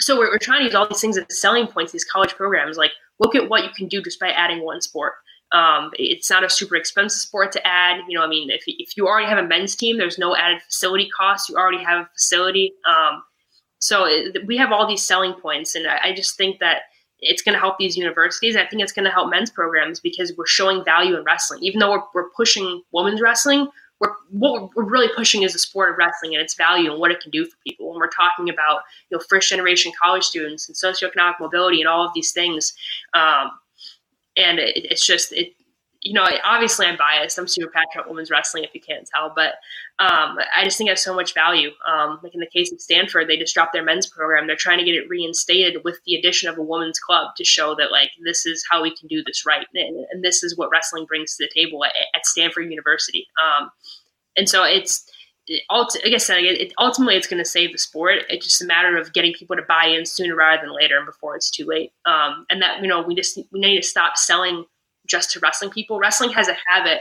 S3: so we're, we're trying to use all these things as selling points. These college programs, like look at what you can do just by adding one sport. Um, it's not a super expensive sport to add. You know, I mean, if, if you already have a men's team, there's no added facility costs. You already have a facility. Um, so it, we have all these selling points, and I, I just think that it's going to help these universities. I think it's going to help men's programs because we're showing value in wrestling. Even though we're, we're pushing women's wrestling, we're, what we're really pushing is the sport of wrestling and its value and what it can do for people. When we're talking about you know first generation college students and socioeconomic mobility and all of these things, um, and it, it's just it you know, obviously I'm biased. I'm super passionate about women's wrestling, if you can't tell, but um, I just think it has so much value. Um, like in the case of Stanford, they just dropped their men's program. They're trying to get it reinstated with the addition of a women's club to show that like this is how we can do this right, and, and this is what wrestling brings to the table at, at Stanford University. Um, and so it's it, like I said, it, ultimately it's going to save the sport. It's just a matter of getting people to buy in sooner rather than later, and before it's too late. Um, and that you know we just we need to stop selling just to wrestling people. Wrestling has a habit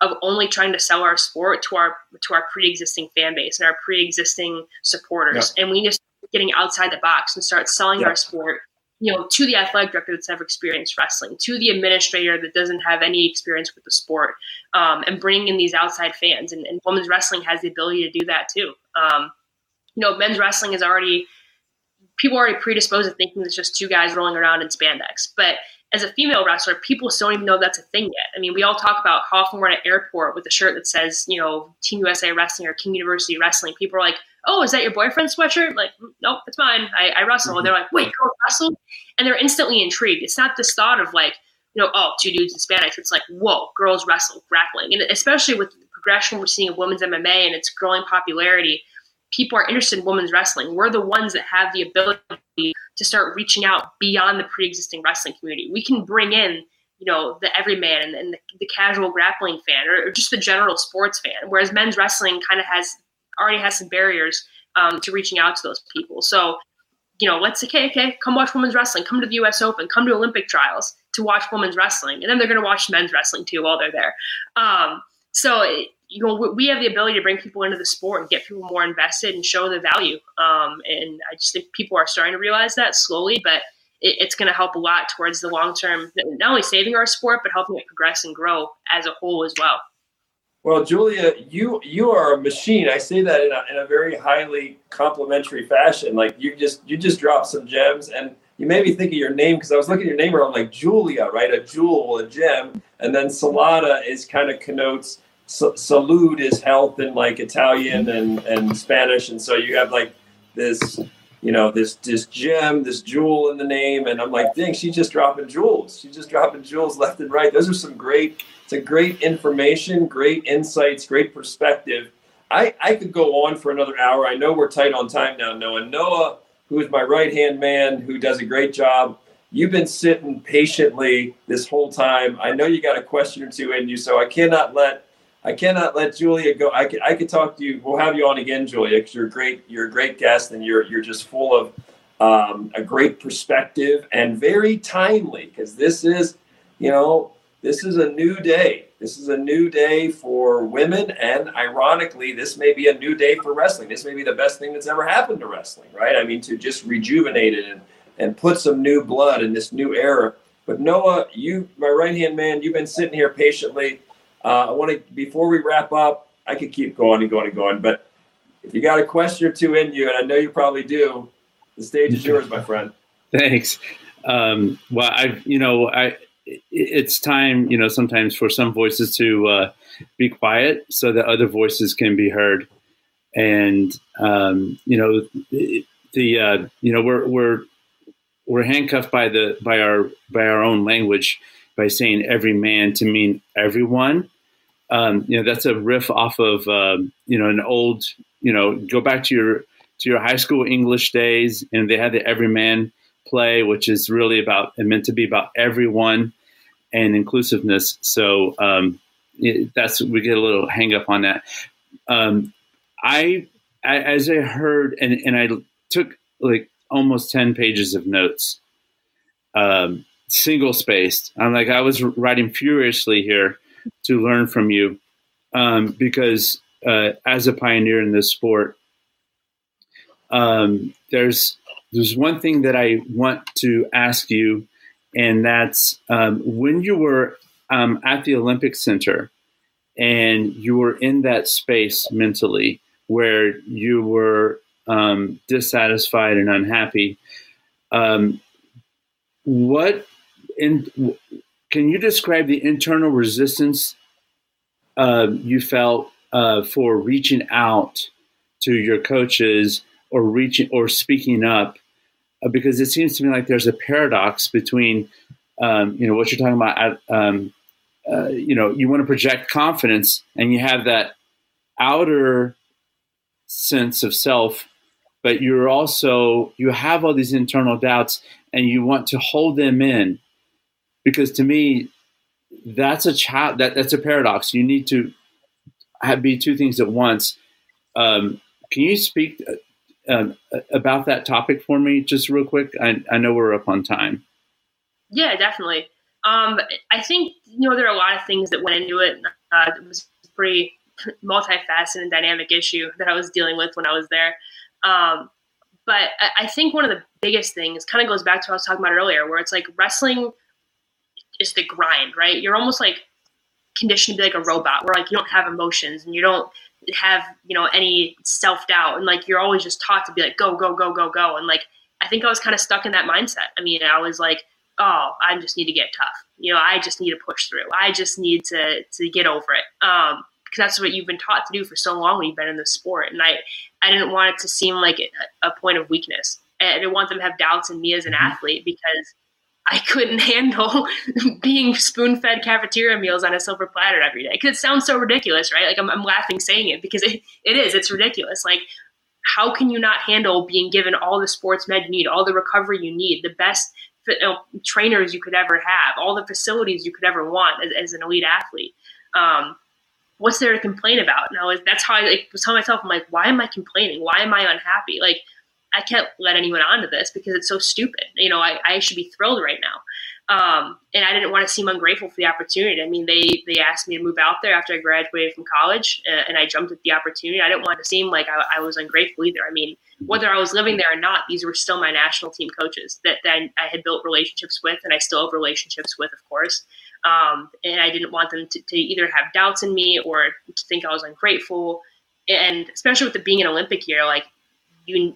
S3: of only trying to sell our sport to our to our pre-existing fan base and our pre-existing supporters, yeah. and we need to start getting outside the box and start selling yeah. our sport. You know, to the athletic director that's never experienced wrestling, to the administrator that doesn't have any experience with the sport, um, and bringing in these outside fans. And, and, women's wrestling has the ability to do that too. Um, you know, men's wrestling is already people are already predisposed to thinking it's just two guys rolling around in spandex, but as a female wrestler, people still don't even know that's a thing yet. I mean, we all talk about how often we're at an airport with a shirt that says, you know, Team USA Wrestling or King University Wrestling. People are like, oh, is that your boyfriend's sweatshirt? Like, mm, nope, it's mine. I, I wrestle. And they're like, wait, girls wrestle? And they're instantly intrigued. It's not this thought of like, you know, oh, two dudes in spandex. It's like, whoa, girls wrestle, grappling. And especially with the progression we're seeing of women's MMA and its growing popularity – people are interested in women's wrestling. We're the ones that have the ability to start reaching out beyond the pre-existing wrestling community. We can bring in, you know, the everyman and, the, the, casual grappling fan, or, just the general sports fan. Whereas men's wrestling kind of has already has some barriers um, to reaching out to those people. So, you know, let's say, okay, okay, come watch women's wrestling, come to the U.S. Open, come to Olympic trials to watch women's wrestling, and then they're going to watch men's wrestling too while they're there. Um, so you know we have the ability to bring people into the sport and get people more invested and show the value um, and i just think people are starting to realize that slowly but it, it's going to help a lot towards the long term not only saving our sport but helping it progress and grow as a whole as well
S1: well julia you you are a machine i say that in a, in a very highly complimentary fashion like you just you just dropped some gems and you made me think of your name because I was looking at your name and I'm like Julia, right? A jewel, a gem, and then Salata is kind of connotes salute is health in like Italian and, and Spanish. And so you have like this, you know, this this gem, this jewel in the name. And I'm like, dang, she's just dropping jewels. She's just dropping jewels left and right. Those are some great, it's a great information, great insights, great perspective. I, I could go on for another hour. I know we're tight on time now, Noah. Noah, who is my right hand man, who does a great job. You've been sitting patiently this whole time. I know you got a question or two in you, so I cannot let I cannot let Julia go. I could I could talk to you. We'll have you on again, Julia, because you're great. You're a great guest, and you're you're just full of um, a great perspective and very timely. Because this is, you know, this is a new day. This is a new day for women, and ironically, this may be a new day for wrestling. This may be the best thing that's ever happened to wrestling, right? I mean, to just rejuvenate it and and put some new blood in this new era. But Noah, you, my right hand man, you've been sitting here patiently uh, I want to, before we wrap up, I could keep going and going and going, but if you got a question or two in you, and I know you probably do, the stage is yours, my friend.
S2: Thanks. Um, well, I, you know, I, it's time, you know, sometimes for some voices to uh, be quiet so that other voices can be heard. And, um, you know, the, uh, you know, we're, we're, we're handcuffed by the, by our, by our own language by saying every man to mean everyone um, you know that's a riff off of um, you know an old you know go back to your to your high school English days, and they had the Everyman play, which is really about and meant to be about everyone and inclusiveness. So um, it, that's we get a little hang up on that. Um, I, I, as I heard and and I took like almost ten pages of notes. Um, single spaced. I'm like I was writing furiously here to learn from you um, because uh, as a pioneer in this sport, um, there's there's one thing that I want to ask you, and that's um, when you were um, at the Olympic Center and you were in that space mentally where you were um, dissatisfied and unhappy. Um, what in, can you describe the internal resistance uh, you felt uh, for reaching out to your coaches or reaching or speaking up? Uh, because it seems to me like there's a paradox between um, you know what you're talking about. Um, uh, you know, you want to project confidence, and you have that outer sense of self, but you're also you have all these internal doubts, and you want to hold them in because to me that's a child that that's a paradox you need to have, be two things at once um, can you speak um, about that topic for me just real quick. I, I know we're up on time.
S3: Yeah definitely. Um, i think you know there are a lot of things that went into it. Uh, it was pretty multifaceted and dynamic issue that i was dealing with when i was there. Um, but I think one of the biggest things kind of goes back to what I was talking about earlier, where it's like wrestling is the grind, right? You're almost like conditioned to be like a robot where like you don't have emotions and you don't have, you know, any self doubt and like you're always just taught to be like go, go, go, go, go. And like I think I was kind of stuck in that mindset. I mean, I was like, oh, I just need to get tough. You know, I just need to push through. I just need to to get over it. Um, because that's what you've been taught to do for so long when you've been in the sport. And I, I didn't want it to seem like a, a point of weakness. I didn't want them to have doubts in me as an mm-hmm. athlete because I couldn't handle being spoon fed cafeteria meals on a silver platter every day. Because it sounds so ridiculous, right? Like I'm, I'm laughing saying it because it, it is. It's ridiculous. Like, how can you not handle being given all the sports med you need, all the recovery you need, the best you know, trainers you could ever have, all the facilities you could ever want as, as an elite athlete? Um, what's there to complain about? Was, that's how I like, was telling myself, I'm like, why am I complaining? Why am I unhappy? Like, I can't let anyone onto this because it's so stupid. You know, I, I should be thrilled right now. Um, and I didn't want to seem ungrateful for the opportunity. I mean, they they asked me to move out there after I graduated from college, uh, and I jumped at the opportunity. I didn't want to seem like I, I, was ungrateful either. I mean, whether I was living there or not, these were still my national team coaches that, that I had built relationships with, and I still have relationships with, of course. Um, and I didn't want them to, to either have doubts in me or to think I was ungrateful. And especially with it being an Olympic year, like you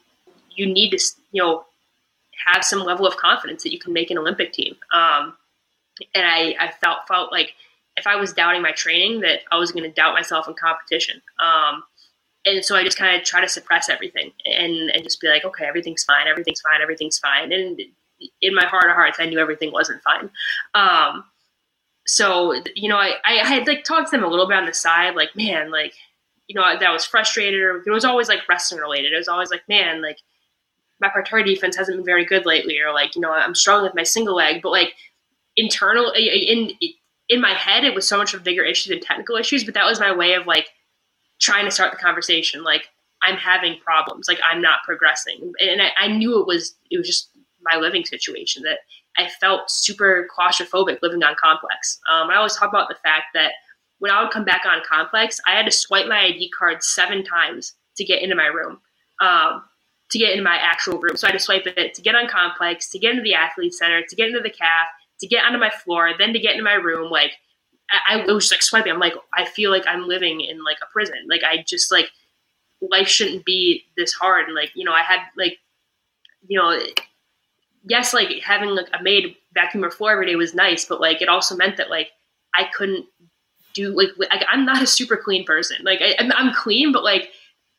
S3: you need to you know have some level of confidence that you can make an Olympic team. Um, and I, I felt felt like if I was doubting my training, that I was going to doubt myself in competition. Um, and so I just kind of try to suppress everything and, and just be like, okay, everything's fine, everything's fine, everything's fine. And in my heart of hearts, I knew everything wasn't fine. Um, so you know, I, I had like talked to them a little bit on the side, like, man, like, you know, that was frustrated, or it was always like wrestling related. It was always like, man, like my parterre defense hasn't been very good lately, or like you know I'm struggling with my single leg. But like internal in in my head, it was so much of bigger issues than technical issues. But that was my way of like trying to start the conversation. Like I'm having problems. Like I'm not progressing, and I, I knew it was it was just my living situation that I felt super claustrophobic living on complex. Um, I always talk about the fact that when I would come back on complex, I had to swipe my ID card seven times to get into my room. Um, to get into my actual room. So I had to swipe it to get on complex, to get into the athlete center, to get into the calf, to get onto my floor, then to get into my room. Like I, I was just like swiping. I'm like, I feel like I'm living in like a prison. Like I just like life shouldn't be this hard. And like, you know, I had like, you know, yes, like having like a maid vacuum her floor every day was nice, but like it also meant that like I couldn't do like, like I'm not a super clean person. Like I, I'm clean, but like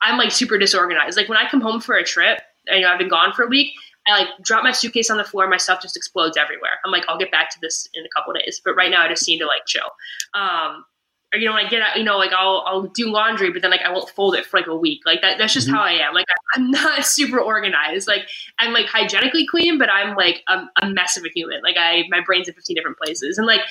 S3: I'm like super disorganized. Like when I come home for a trip, you know, I've been gone for a week. I like drop my suitcase on the floor. My stuff just explodes everywhere. I'm like, I'll get back to this in a couple days, but right now I just need to like chill. Um, or you know, when I get out, you know, like I'll I'll do laundry, but then like I won't fold it for like a week. Like that. That's just mm-hmm. how I am. Like I, am not super organized. Like I'm like hygienically clean, but I'm like a, a mess of a human. Like I my brain's in 15 different places, and like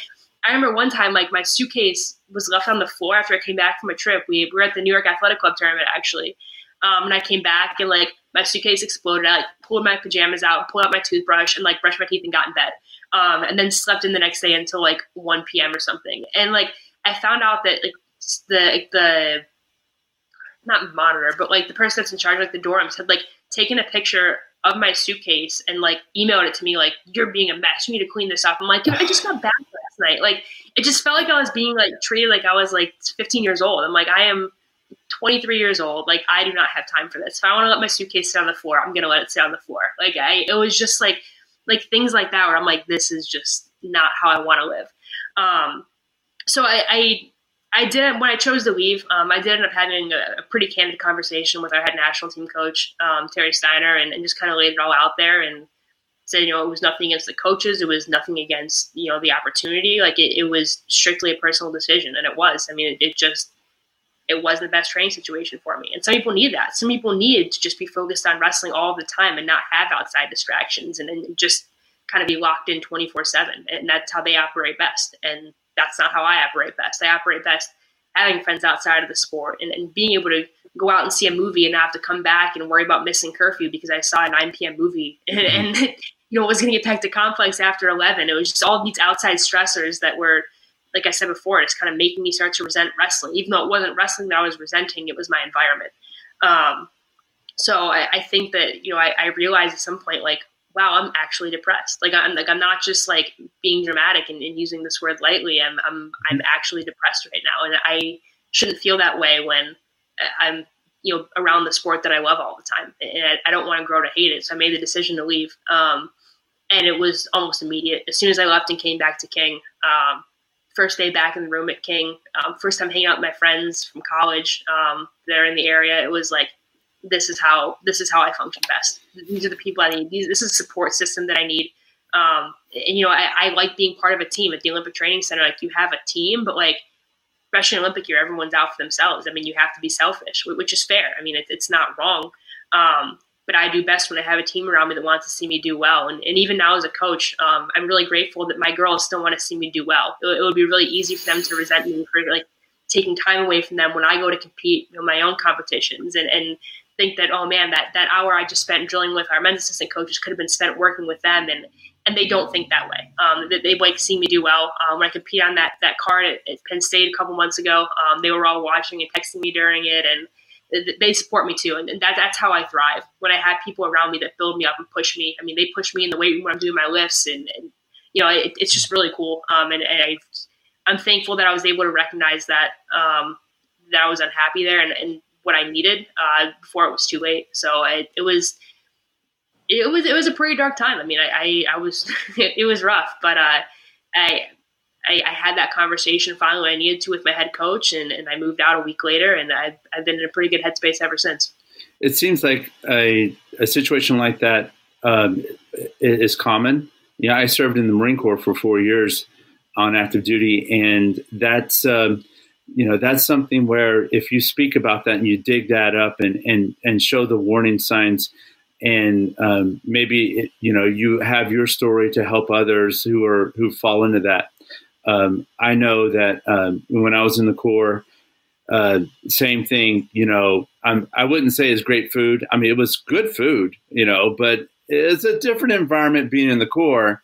S3: I remember one time, like my suitcase was left on the floor after I came back from a trip. We, we were at the New York Athletic Club tournament actually, um, and I came back and like my suitcase exploded. I like pulled my pajamas out, pulled out my toothbrush, and like brushed my teeth and got in bed. um, and then slept in the next day until like 1 p.m. or something. And like I found out that like the the not monitor, but like the person that's in charge of like the dorms had like taken a picture of my suitcase and like emailed it to me like you're being a mess. You need to clean this up. I'm like, I just got back last night. Like it just felt like I was being like treated like I was like 15 years old. I'm like, I am 23 years old. Like I do not have time for this. If I want to let my suitcase sit on the floor, I'm gonna let it sit on the floor. Like I, it was just like like things like that where I'm like, this is just not how I want to live. Um, so I, I I did when I chose to leave. Um, I did end up having a, a, pretty candid conversation with our head national team coach um, Terry Steiner, and, and just kind of laid it all out there and said, you know, it was nothing against the coaches, it was nothing against you know the opportunity. Like it, it was strictly a personal decision, and it was. I mean, it, it just it wasn't the best training situation for me. And some people need that. Some people need to just be focused on wrestling all the time and not have outside distractions and, and just kind of be locked in 24 7. And that's how they operate best. And that's not how I operate best. I operate best having friends outside of the sport and, and being able to go out and see a movie and not have to come back and worry about missing curfew because I saw a 9 p.m. movie and, and you know, was going to get back to complex after 11. It was just all these outside stressors that were – like I said before, it's kind of making me start to resent wrestling. Even though it wasn't wrestling that I was resenting, it was my environment. Um, so I, I, think that you know I, I, realized at some point like, wow, I'm actually depressed. Like I'm like I'm not just like being dramatic and, and using this word lightly. I'm I'm I'm actually depressed right now, and I shouldn't feel that way when I'm you know around the sport that I love all the time, and I, I don't want to grow to hate it. So I made the decision to leave. Um, and it was almost immediate. As soon as I left and came back to King, um, first day back in the room at King, um, first time hanging out with my friends from college um, there in the area. It was like, this is how this is how I function best. These are the people I need. These, this is a support system that I need. Um, and you know, I, I, like being part of a team at the Olympic Training Center. Like you have a team, but like in Olympic year, everyone's out for themselves. I mean, you have to be selfish, which is fair. I mean, it, it's not wrong. Um, but I do best when I have a team around me that wants to see me do well. And, and even now as a coach, um, I'm really grateful that my girls still want to see me do well. It, it, would be really easy for them to resent me for like taking time away from them when I go to compete in my own competitions and, and think that, oh man, that, that hour I just spent drilling with our men's assistant coaches could have been spent working with them. And, and they don't think that way. Um, they, they like to see me do well. Um, when I compete on that, that card at, at Penn State a couple months ago, um, they were all watching and texting me during it. And, they support me too, and, that, that's how I thrive. When I have people around me that build me up and push me. I mean, they push me in the weight room when I'm doing my lifts, and, and you know, it, it's just really cool. Um, and, and, I, I'm thankful that I was able to recognize that um, that I was unhappy there and, and what I needed uh, before it was too late. So I, it was. It was it was a pretty dark time. I mean, I I, I was it, was rough, but uh, I I, I, had that conversation finally I needed to with my head coach, and, and I moved out a week later, and I've, I've been in a pretty good headspace ever since.
S2: It seems like a, a situation like that um, is common. Yeah, I served in the Marine Corps for four years on active duty, and that's um, you know that's something where if you speak about that and you dig that up and and and show the warning signs and um, maybe you know you have your story to help others who are who fall into that um, I know that um, when I was in the Corps, uh, same thing. You know, I'm, I wouldn't say it's great food. I mean, it was good food, you know, but it's a different environment being in the Corps.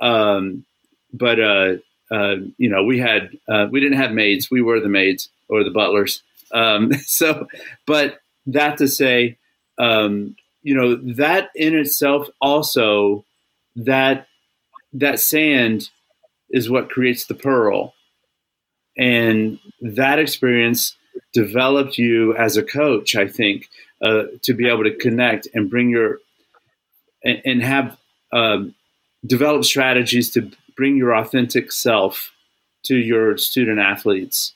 S2: Um, but uh, uh, you know, we had uh, we didn't have maids. We were the maids or the butlers. Um, so, but that to say, um, you know, that in itself also that that sand is what creates the pearl. And that experience developed you as a coach, I think, uh, to be able to connect and bring your and, and have um, develop strategies to bring your authentic self to your student athletes.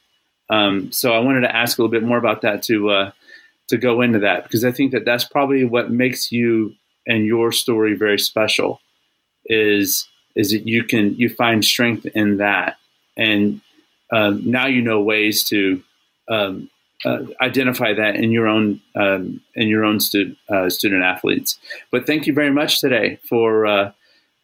S2: Um, so I wanted to ask a little bit more about that to uh, to go into that because I think that that's probably what makes you and your story very special. Is is that you can you find strength in that, and um, now you know ways to um, uh, identify that in your own um, in your own stu- uh, student athletes. But thank you very much today for uh,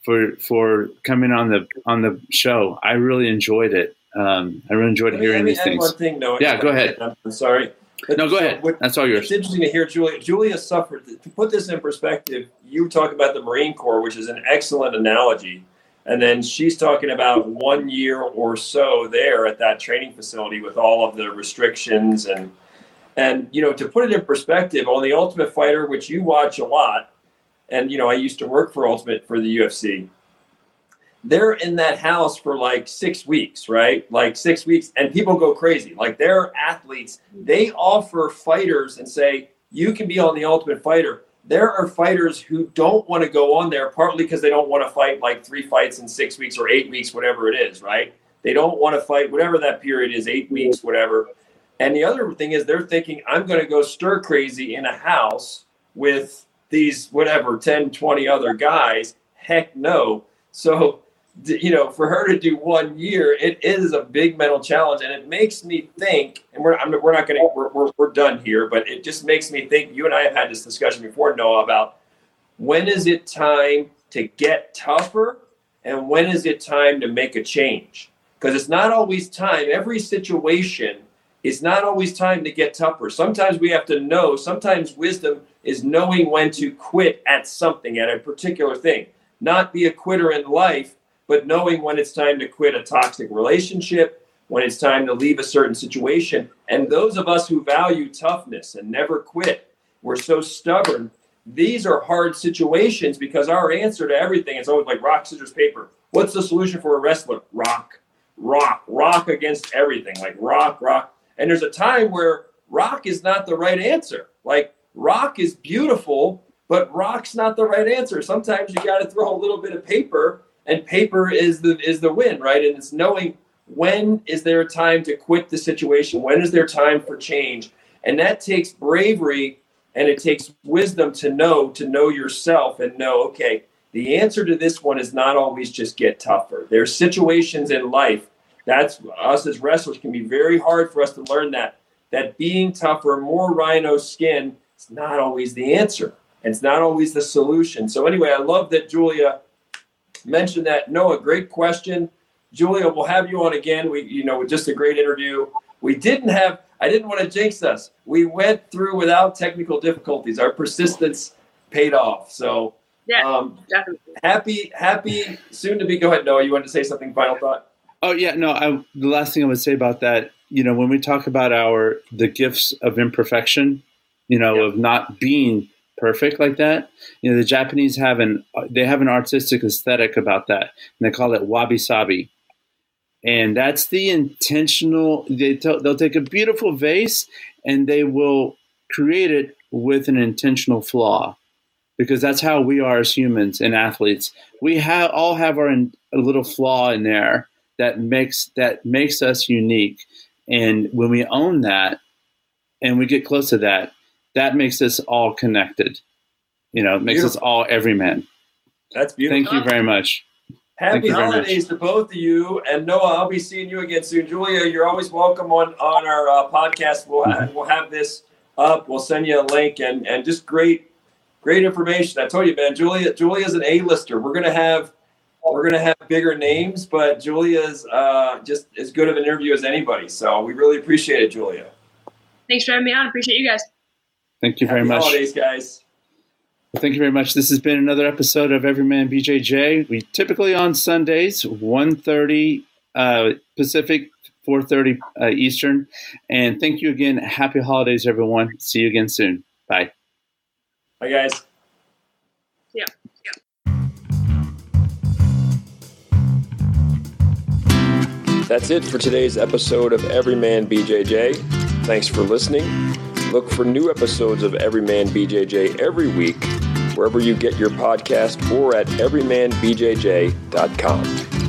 S2: for for coming on the on the show. I really enjoyed it. Um, I really enjoyed hearing these things.
S1: One thing, no,
S2: yeah, go ahead.
S1: I'm sorry.
S2: But no, go so ahead. What, That's all yours.
S1: It's interesting to hear Julia. Julia suffered. To put this in perspective, you talk about the Marine Corps, which is an excellent analogy And then she's talking about one year or so there at that training facility with all of the restrictions and and you know to put it in perspective on the Ultimate Fighter, which you watch a lot, and you know I used to work for Ultimate for the UFC. They're in that house for like six weeks, right? Like six weeks, and people go crazy. Like they're athletes. They offer fighters and say, you can be on the Ultimate Fighter there are fighters who don't want to go on there partly because they don't want to fight like three fights in six weeks or eight weeks, whatever it is, right? They don't want to fight whatever that period is, eight weeks, whatever. And the other thing is they're thinking, I'm going to go stir crazy in a house with these, whatever, 10, 20 other guys. Heck no. So you know, for her to do one year, it is a big mental challenge, and it makes me think. And we're I'm, we're not to we're, we're we're done here, but it just makes me think. You and I have had this discussion before, Noah, about when is it time to get tougher, and when is it time to make a change? Because it's not always time. Every situation is not always time to get tougher. Sometimes we have to know. Sometimes wisdom is knowing when to quit at something, at a particular thing. Not be a quitter in life but knowing when it's time to quit a toxic relationship, when it's time to leave a certain situation. And those of us who value toughness and never quit, we're so stubborn. These are hard situations because our answer to everything is always like rock, scissors, paper. What's the solution for a wrestler? Rock, rock, rock against everything, like rock, rock. And there's a time where rock is not the right answer. Like rock is beautiful, but rock's not the right answer. Sometimes you got to throw a little bit of paper and paper is the is the win, right? And it's knowing when is there a time to quit the situation, when is there time for change, and that takes bravery and it takes wisdom to know to know yourself and know okay the answer to this one is not always just get tougher there's situations in life that's us as wrestlers can be very hard for us to learn that that being tougher more rhino skin is not always the answer and it's not always the solution so anyway i love that julia mentioned that. Noah, great question. Julia, we'll have you on again. We, you know, with just a great interview. We didn't have, I didn't want to jinx us. We went through without technical difficulties. Our persistence paid off. So,
S3: yeah, um, definitely.
S1: Happy, happy, soon to be. Go ahead, Noah. You wanted to say something? Final thought.
S2: Oh yeah, no. I, the last thing I would say about that, you know, when we talk about our the gifts of imperfection, you know, yeah. of not being perfect like that. You know, the Japanese have an they have an artistic aesthetic about that, and they call it wabi sabi. And that's the intentional. They t- they'll take a beautiful vase and they will create it with an intentional flaw, because that's how we are as humans and athletes. We have all have our in, a little flaw in there that makes that makes us unique. And when we own that, and we get close to that, that makes us all connected. You know, makes beautiful. us all everyman.
S1: That's beautiful.
S2: Thank you very much.
S1: Happy holidays to both of you. And Noah, I'll be seeing you again soon. Julia, you're always welcome on, on our uh, podcast. We'll have, mm-hmm. we'll have this up. We'll send you a link and, and just great, great information. I told you, man, Julia, Julia's an A-lister. We're going to have, we're going to have bigger names, but Julia's uh, just as good of an interview as anybody. So we really appreciate it, Julia.
S3: Thanks for having me on. Appreciate you guys.
S2: Thank you very much.
S1: Holidays, guys.
S2: Well, thank you very much. This has been another episode of Everyman BJJ. We typically on Sundays, 1.30 uh, Pacific, 4.30 uh, Eastern. And thank you again. Happy holidays, everyone. See you again soon. Bye.
S1: Bye, guys.
S3: Yeah.
S1: That's it for today's episode of Everyman BJJ. Thanks for listening. Look for new episodes of Everyman BJJ every week, wherever you get your podcast or at everymanbjj.com.